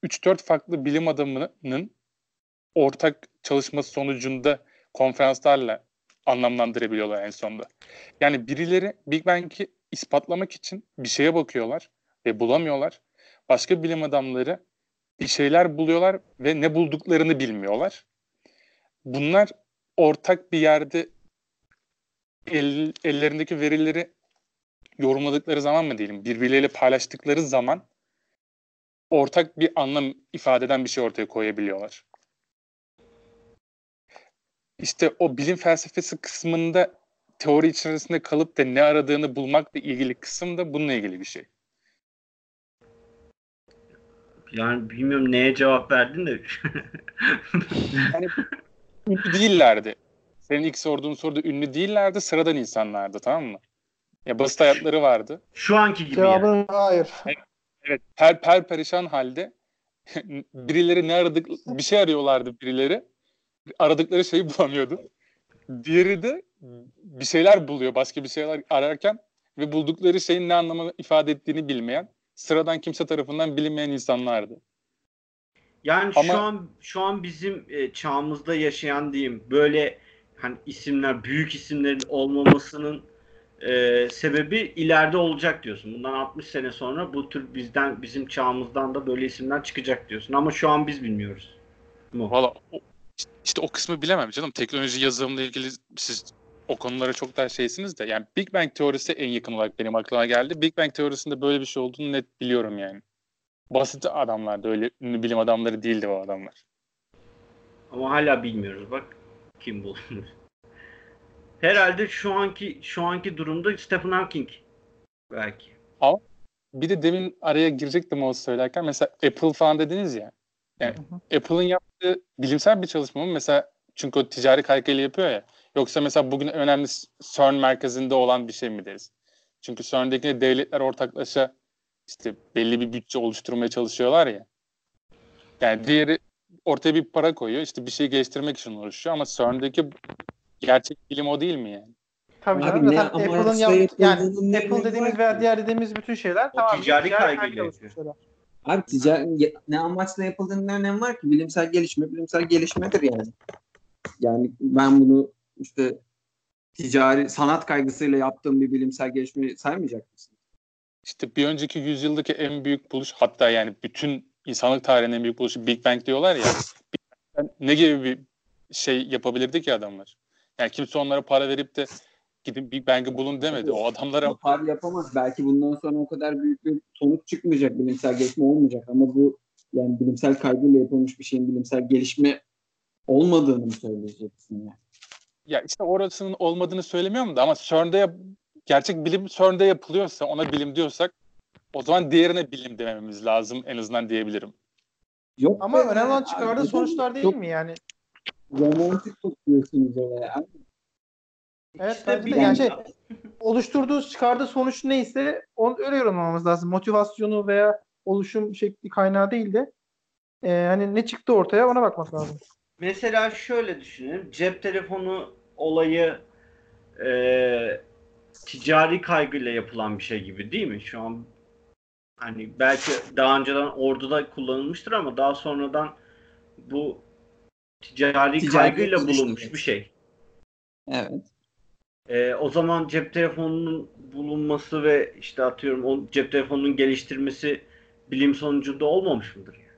3-4 farklı bilim adamının ortak çalışması sonucunda konferanslarla anlamlandırabiliyorlar en sonunda. Yani birileri Big Bang'i ispatlamak için bir şeye bakıyorlar ve bulamıyorlar. Başka bilim adamları bir şeyler buluyorlar ve ne bulduklarını bilmiyorlar. Bunlar ortak bir yerde el, ellerindeki verileri yorumladıkları zaman mı diyelim, birbirleriyle paylaştıkları zaman ortak bir anlam ifade eden bir şey ortaya koyabiliyorlar. İşte o bilim felsefesi kısmında teori içerisinde kalıp da ne aradığını bulmakla ilgili kısım da bununla ilgili bir şey. Yani bilmiyorum neye cevap verdin de. Yani ünlü değillerdi. Senin ilk sorduğun soruda ünlü değillerdi, sıradan insanlardı tamam mı? Ya basit hayatları vardı. Şu anki gibi yani. Cevabın hayır. Evet, per per perişan halde birileri ne aradık bir şey arıyorlardı birileri. Aradıkları şeyi bulamıyordu. Diğeri de bir şeyler buluyor, başka bir şeyler ararken ve buldukları şeyin ne anlamı ifade ettiğini bilmeyen, sıradan kimse tarafından bilinmeyen insanlardı. Yani Ama- şu an şu an bizim e, çağımızda yaşayan diyeyim böyle hani isimler büyük isimlerin olmamasının e, sebebi ileride olacak diyorsun. Bundan 60 sene sonra bu tür bizden bizim çağımızdan da böyle isimler çıkacak diyorsun. Ama şu an biz bilmiyoruz. Valla işte o kısmı bilemem canım. Teknoloji yazılımla ilgili siz o konulara çok daha şeysiniz de. Yani Big Bang teorisi en yakın olarak benim aklıma geldi. Big Bang teorisinde böyle bir şey olduğunu net biliyorum yani. Basit adamlardı öyle ünlü bilim adamları değildi o adamlar. Ama hala bilmiyoruz bak kim bulmuş. Herhalde şu anki şu anki durumda Stephen Hawking belki. Bir de demin araya girecektim o söylerken mesela Apple falan dediniz ya. Yani Apple'ın yaptığı bilimsel bir çalışma mı? Mesela çünkü o ticari kaygıyla yapıyor ya. Yoksa mesela bugün önemli CERN merkezinde olan bir şey mi deriz? Çünkü CERN'deki devletler ortaklaşa işte belli bir bütçe oluşturmaya çalışıyorlar ya. Yani diğeri ortaya bir para koyuyor. işte bir şey geliştirmek için uğraşıyor ama CERN'deki gerçek bilim o değil mi yani? Tabii Abi canım. Zaten Apple'ın yap yani Apple dediğimiz veya diğer dediğimiz bütün şeyler O tamam. ticari kaygıyla. Abi ticari ne amaçla yapıldığının ne önemi var ki? Bilimsel gelişme bilimsel gelişmedir yani. Yani ben bunu işte ticari sanat kaygısıyla yaptığım bir bilimsel gelişme saymayacak mısın? İşte bir önceki yüzyıldaki en büyük buluş hatta yani bütün insanlık tarihinin en büyük buluşu Big Bang diyorlar ya. Ne gibi bir şey yapabilirdi ki adamlar? Yani kimse onlara para verip de gidin Big Bang'i bulun demedi. O adamlara Yapar yapamaz. Belki bundan sonra o kadar büyük bir sonuç çıkmayacak. Bilimsel gelişme olmayacak ama bu yani bilimsel kaygıyla yapılmış bir şeyin bilimsel gelişme olmadığını mı söyleyeceksin yani? ya işte orasının olmadığını söylemiyorum da ama CERN'de yap- gerçek bilim CERN'de yapılıyorsa ona bilim diyorsak o zaman diğerine bilim dememiz lazım en azından diyebilirim. Yok Ama önemli olan çıkardığı sonuçlar değil çok mi yani? Romantik bakıyorsunuz olaya. Evet İşte bilim- yani şey, oluşturduğu çıkardığı sonuç neyse onu öyle yorumlamamız lazım. Motivasyonu veya oluşum şekli kaynağı değil de e, hani ne çıktı ortaya ona bakmak lazım. Mesela şöyle düşünelim. Cep telefonu olayı e, ticari kaygıyla yapılan bir şey gibi değil mi? Şu an hani belki daha önceden orduda kullanılmıştır ama daha sonradan bu ticari, Ticari kaygıyla bulunmuş bir şey. Evet. E, o zaman cep telefonunun bulunması ve işte atıyorum o cep telefonunun geliştirmesi bilim sonucunda olmamış mıdır? yani?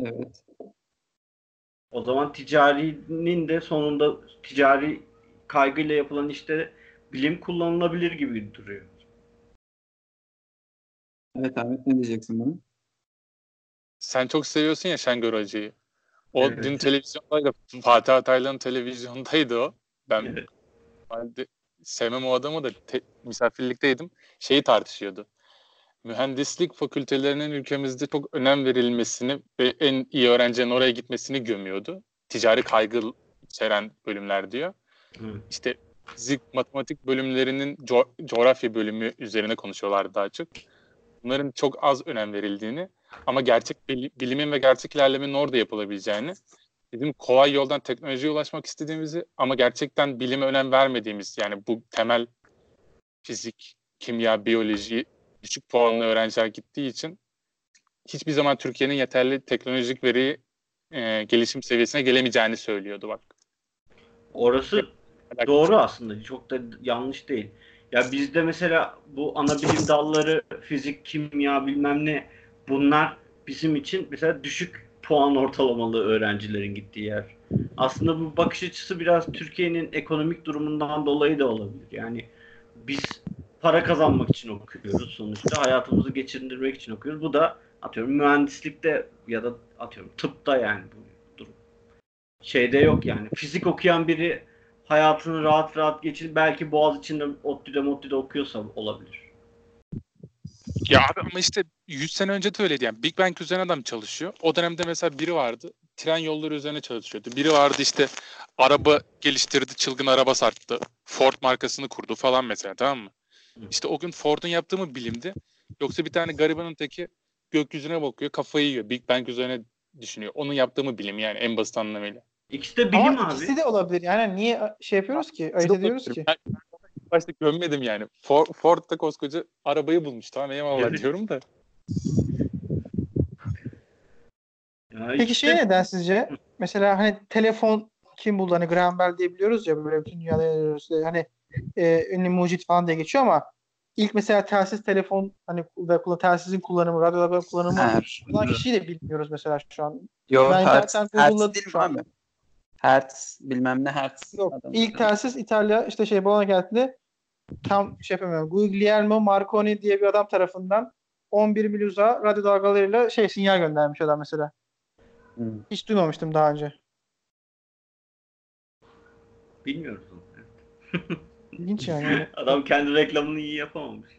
Evet. O zaman ticarinin de sonunda ticari kaygıyla yapılan işte bilim kullanılabilir gibi duruyor. Evet Ahmet ne diyeceksin bana? Sen çok seviyorsun ya Şengör Hoca'yı. O Evet. dün televizyondaydı. Fatih Ataylı'nın televizyondaydı o. Ben Evet. sevmem o adamı da te- misafirlikteydim. Şeyi tartışıyordu. Mühendislik fakültelerinin ülkemizde çok önem verilmesini ve en iyi öğrencilerin oraya gitmesini gömüyordu. Ticari kaygı içeren bölümler diyor. Hı. İşte fizik, matematik bölümlerinin co- coğrafya bölümü üzerine konuşuyorlar daha çok. Bunların çok az önem verildiğini ama gerçek bili- bilimin ve gerçek ilerlemenin orada yapılabileceğini bizim kolay yoldan teknolojiye ulaşmak istediğimizi ama gerçekten bilime önem vermediğimiz yani bu temel fizik, kimya, biyoloji düşük puanlı öğrenciler gittiği için hiçbir zaman Türkiye'nin yeterli teknolojik veri e, gelişim seviyesine gelemeyeceğini söylüyordu bak. Orası doğru aslında. Çok da yanlış değil. Ya bizde mesela bu ana bilim dalları fizik, kimya bilmem ne bunlar bizim için mesela düşük puan ortalamalı öğrencilerin gittiği yer. Aslında bu bakış açısı biraz Türkiye'nin ekonomik durumundan dolayı da olabilir. Yani biz para kazanmak için okuyoruz sonuçta. Hayatımızı geçindirmek için okuyoruz. Bu da atıyorum mühendislikte ya da atıyorum tıpta yani bu durum. Şeyde yok yani. Fizik okuyan biri hayatını rahat rahat geçirip belki Boğaz içinde ODTÜ'de MODTÜ'de okuyorsa olabilir. Ya abi ama işte 100 sene önce de öyleydi yani. Big Bang üzerine adam çalışıyor. O dönemde mesela biri vardı. Tren yolları üzerine çalışıyordu. Biri vardı işte araba geliştirdi, çılgın araba sarttı. Ford markasını kurdu falan mesela tamam mı? İşte o gün Ford'un yaptığı mı bilimdi? Yoksa bir tane garibanın teki gökyüzüne bakıyor, kafayı yiyor. Big Bang üzerine düşünüyor. Onun yaptığı mı bilim yani en basit anlamıyla. İkisi de bilim Ama abi. ikisi de olabilir. Yani niye şey yapıyoruz ki? Ayırt ediyoruz ki. Ben başta gömmedim yani. Ford, Ford da koskoca arabayı bulmuş tamam eyvallah Evet. diyorum da. Ya Peki işte- şey neden sizce? Mesela hani telefon kim buldu? Hani Graham Bell diye biliyoruz ya böyle bütün dünyada. Hani e, ünlü mucit falan diye geçiyor ama ilk mesela telsiz telefon hani ve kullan- telsizin kullanımı, radyoda kullanımı Ha, olan kişiyi de bilmiyoruz mesela şu an. Yo, Ben internetten Google'ladım değil mi şu an. abi? Hertz bilmem ne Hertz. Yok. adam. İlk telsiz İtalya işte şey bana geldi. Tam şey yapamıyorum. Guglielmo Marconi diye bir adam tarafından 11 mil uzağa radyo dalgalarıyla şey sinyal göndermiş adam mesela. Hı. Hiç duymamıştım daha önce. Bilmiyoruz onu. İlginç yani. Adam kendi reklamını iyi yapamamış.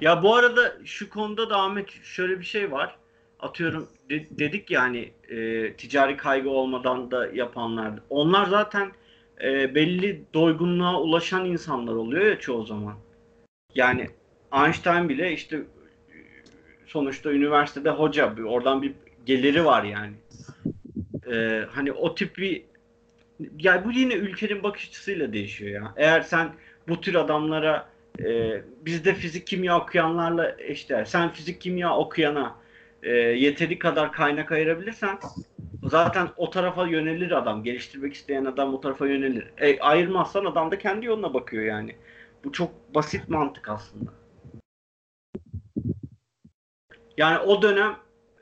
ya bu arada şu konuda da Ahmet şöyle bir şey var. Atıyorum de- dedik ya hani e, ticari kaygı olmadan da yapanlar. Onlar zaten e, belli doygunluğa ulaşan insanlar oluyor ya çoğu zaman. Yani Einstein bile işte sonuçta üniversitede hoca. Oradan bir geliri var yani. E, hani o tip bir ya bu yine ülkenin bakış açısıyla değişiyor ya. Eğer sen bu tür adamlara e, bizde fizik kimya okuyanlarla eşdeğer. Sen fizik kimya okuyana e, yeteri kadar kaynak ayırabilirsen zaten o tarafa yönelir adam. Geliştirmek isteyen adam o tarafa yönelir. E, ayırmazsan adam da kendi yoluna bakıyor yani. Bu çok basit mantık aslında. Yani o dönem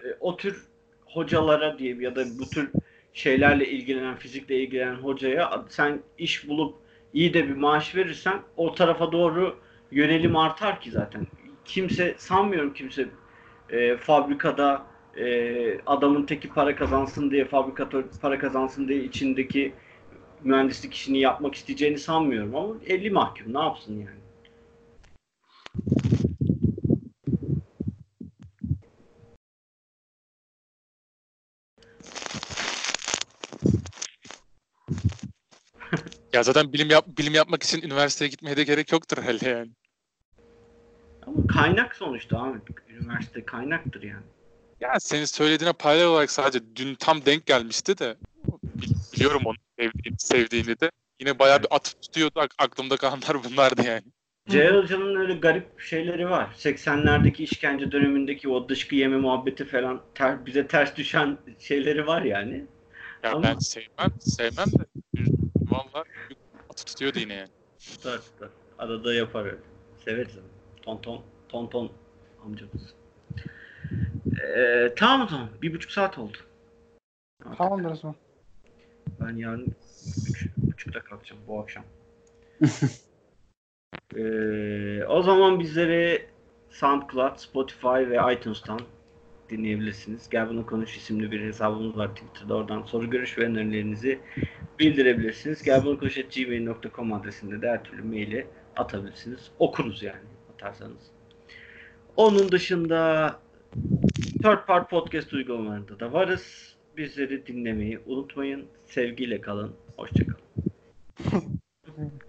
e, o tür hocalara diyeyim ya da bu tür şeylerle ilgilenen, fizikle ilgilenen hocaya sen iş bulup iyi de bir maaş verirsen o tarafa doğru yönelim artar ki zaten. Kimse sanmıyorum kimse e, fabrikada e, adamın teki para kazansın diye fabrikatör para kazansın diye içindeki mühendislik işini yapmak isteyeceğini sanmıyorum ama 50 mahkum ne yapsın yani. Ya zaten bilim yap bilim yapmak için üniversiteye gitmeye de gerek yoktur herhalde yani. Ama kaynak sonuçta abi. Üniversite kaynaktır yani. Ya senin söylediğine paralel olarak sadece dün tam denk gelmişti de bil- biliyorum onu sevdiğini, sevdiğini de. Yine bayağı bir atıp tutuyordu. Ak- Aklımda kalanlar bunlardı yani. Celal Hoca'nın öyle garip şeyleri var. 80'lerdeki işkence dönemindeki o dışkı yeme muhabbeti falan ter- bize ters düşen şeyleri var yani. Ya Ama- ben sevmem, sevmem de valla atıp tutuyordu yine yani. Tutar tutar. Arada yapar öyle. Severiz ama. Ton ton, ton ton amcamız. Ee, tamam o zaman. Bir buçuk saat oldu. Tamamdır o zaman. Ben yarın üç buçukta kalkacağım bu akşam. Ee, o zaman bizleri SoundCloud, Spotify ve iTunes'tan dinleyebilirsiniz. Gel bunu konuş isimli bir hesabımız var Twitter'da. Oradan soru görüş ve önerilerinizi bildirebilirsiniz. Gel bunu konuş gmail.com adresinde de her türlü maili atabilirsiniz. Okuruz yani atarsanız. Onun dışında Third Part Podcast uygulamalarında da varız. Bizleri dinlemeyi unutmayın. Sevgiyle kalın. Hoşçakalın.